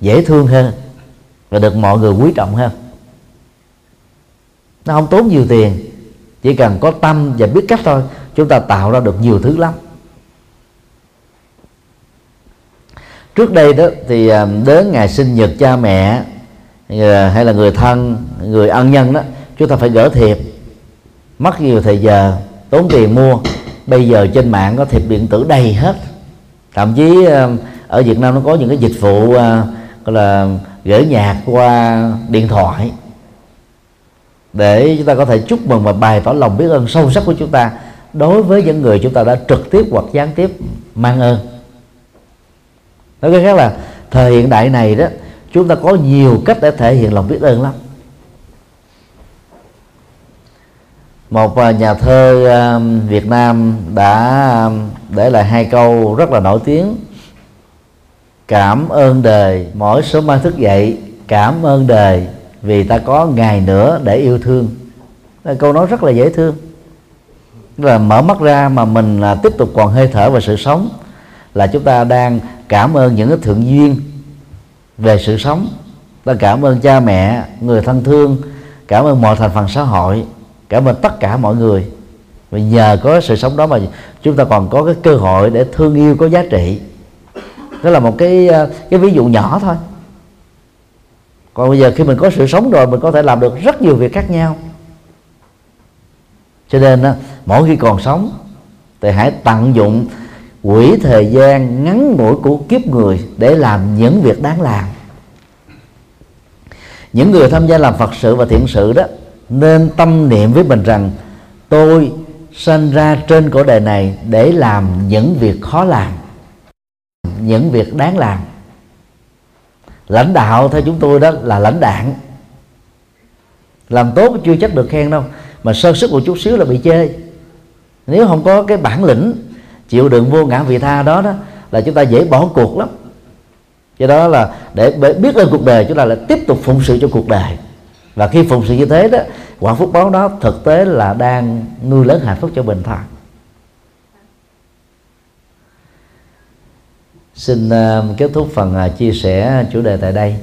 dễ thương hơn và được mọi người quý trọng hơn. Nó không tốn nhiều tiền, chỉ cần có tâm và biết cách thôi, chúng ta tạo ra được nhiều thứ lắm. Trước đây đó thì à, đến ngày sinh nhật cha mẹ hay là người thân, người ân nhân đó, chúng ta phải gỡ thiệp. Mất nhiều thời giờ, tốn tiền mua. Bây giờ trên mạng có thiệp điện tử đầy hết. Thậm chí um, ở Việt Nam nó có những cái dịch vụ uh, gọi là gửi nhạc qua điện thoại. Để chúng ta có thể chúc mừng và bày tỏ lòng biết ơn sâu sắc của chúng ta đối với những người chúng ta đã trực tiếp hoặc gián tiếp mang ơn. Nói cách khác là, thời hiện đại này đó chúng ta có nhiều cách để thể hiện lòng biết ơn lắm. Một à, nhà thơ à, Việt Nam đã à, để lại hai câu rất là nổi tiếng. Cảm ơn đời, mỗi sớm mai thức dậy, cảm ơn đời vì ta có ngày nữa để yêu thương. Câu nói rất là dễ thương. Là mở mắt ra mà mình là tiếp tục còn hơi thở và sự sống. Là chúng ta đang cảm ơn những cái thượng duyên về sự sống. Ta cảm ơn cha mẹ, người thân thương, cảm ơn mọi thành phần xã hội, cảm ơn tất cả mọi người. Và nhờ có sự sống đó mà chúng ta còn có cái cơ hội để thương yêu có giá trị. Đó là một cái ờ, cái ví dụ nhỏ thôi. Còn bây giờ khi mình có sự sống rồi, mình có thể làm được rất nhiều việc khác nhau. Cho nên mỗi khi còn sống, thì hãy tận dụng quỹ thời gian ngắn ngủi của kiếp người để làm những việc đáng làm. Những người tham gia làm phật sự và thiện sự đó nên tâm niệm với mình rằng, tôi sinh ra trên cõi đời này để làm những việc khó làm, những việc đáng làm. Lãnh đạo theo chúng tôi đó là lãnh đạn làm tốt chưa chắc được khen đâu, mà sơ sức một chút xíu là bị chê. Nếu không có cái bản lĩnh chịu đựng vô ngã vị tha đó đó là chúng ta dễ bỏ cuộc lắm. Do đó là để biết ơn cuộc đời, chúng ta lại tiếp tục phụng sự cho cuộc đời. Và khi phụng sự như thế đó, quả phúc báo đó thực tế là đang nuôi lớn hạnh phúc cho mình thôi. Xin ờ, kết thúc phần ờ, chia sẻ chủ đề tại đây.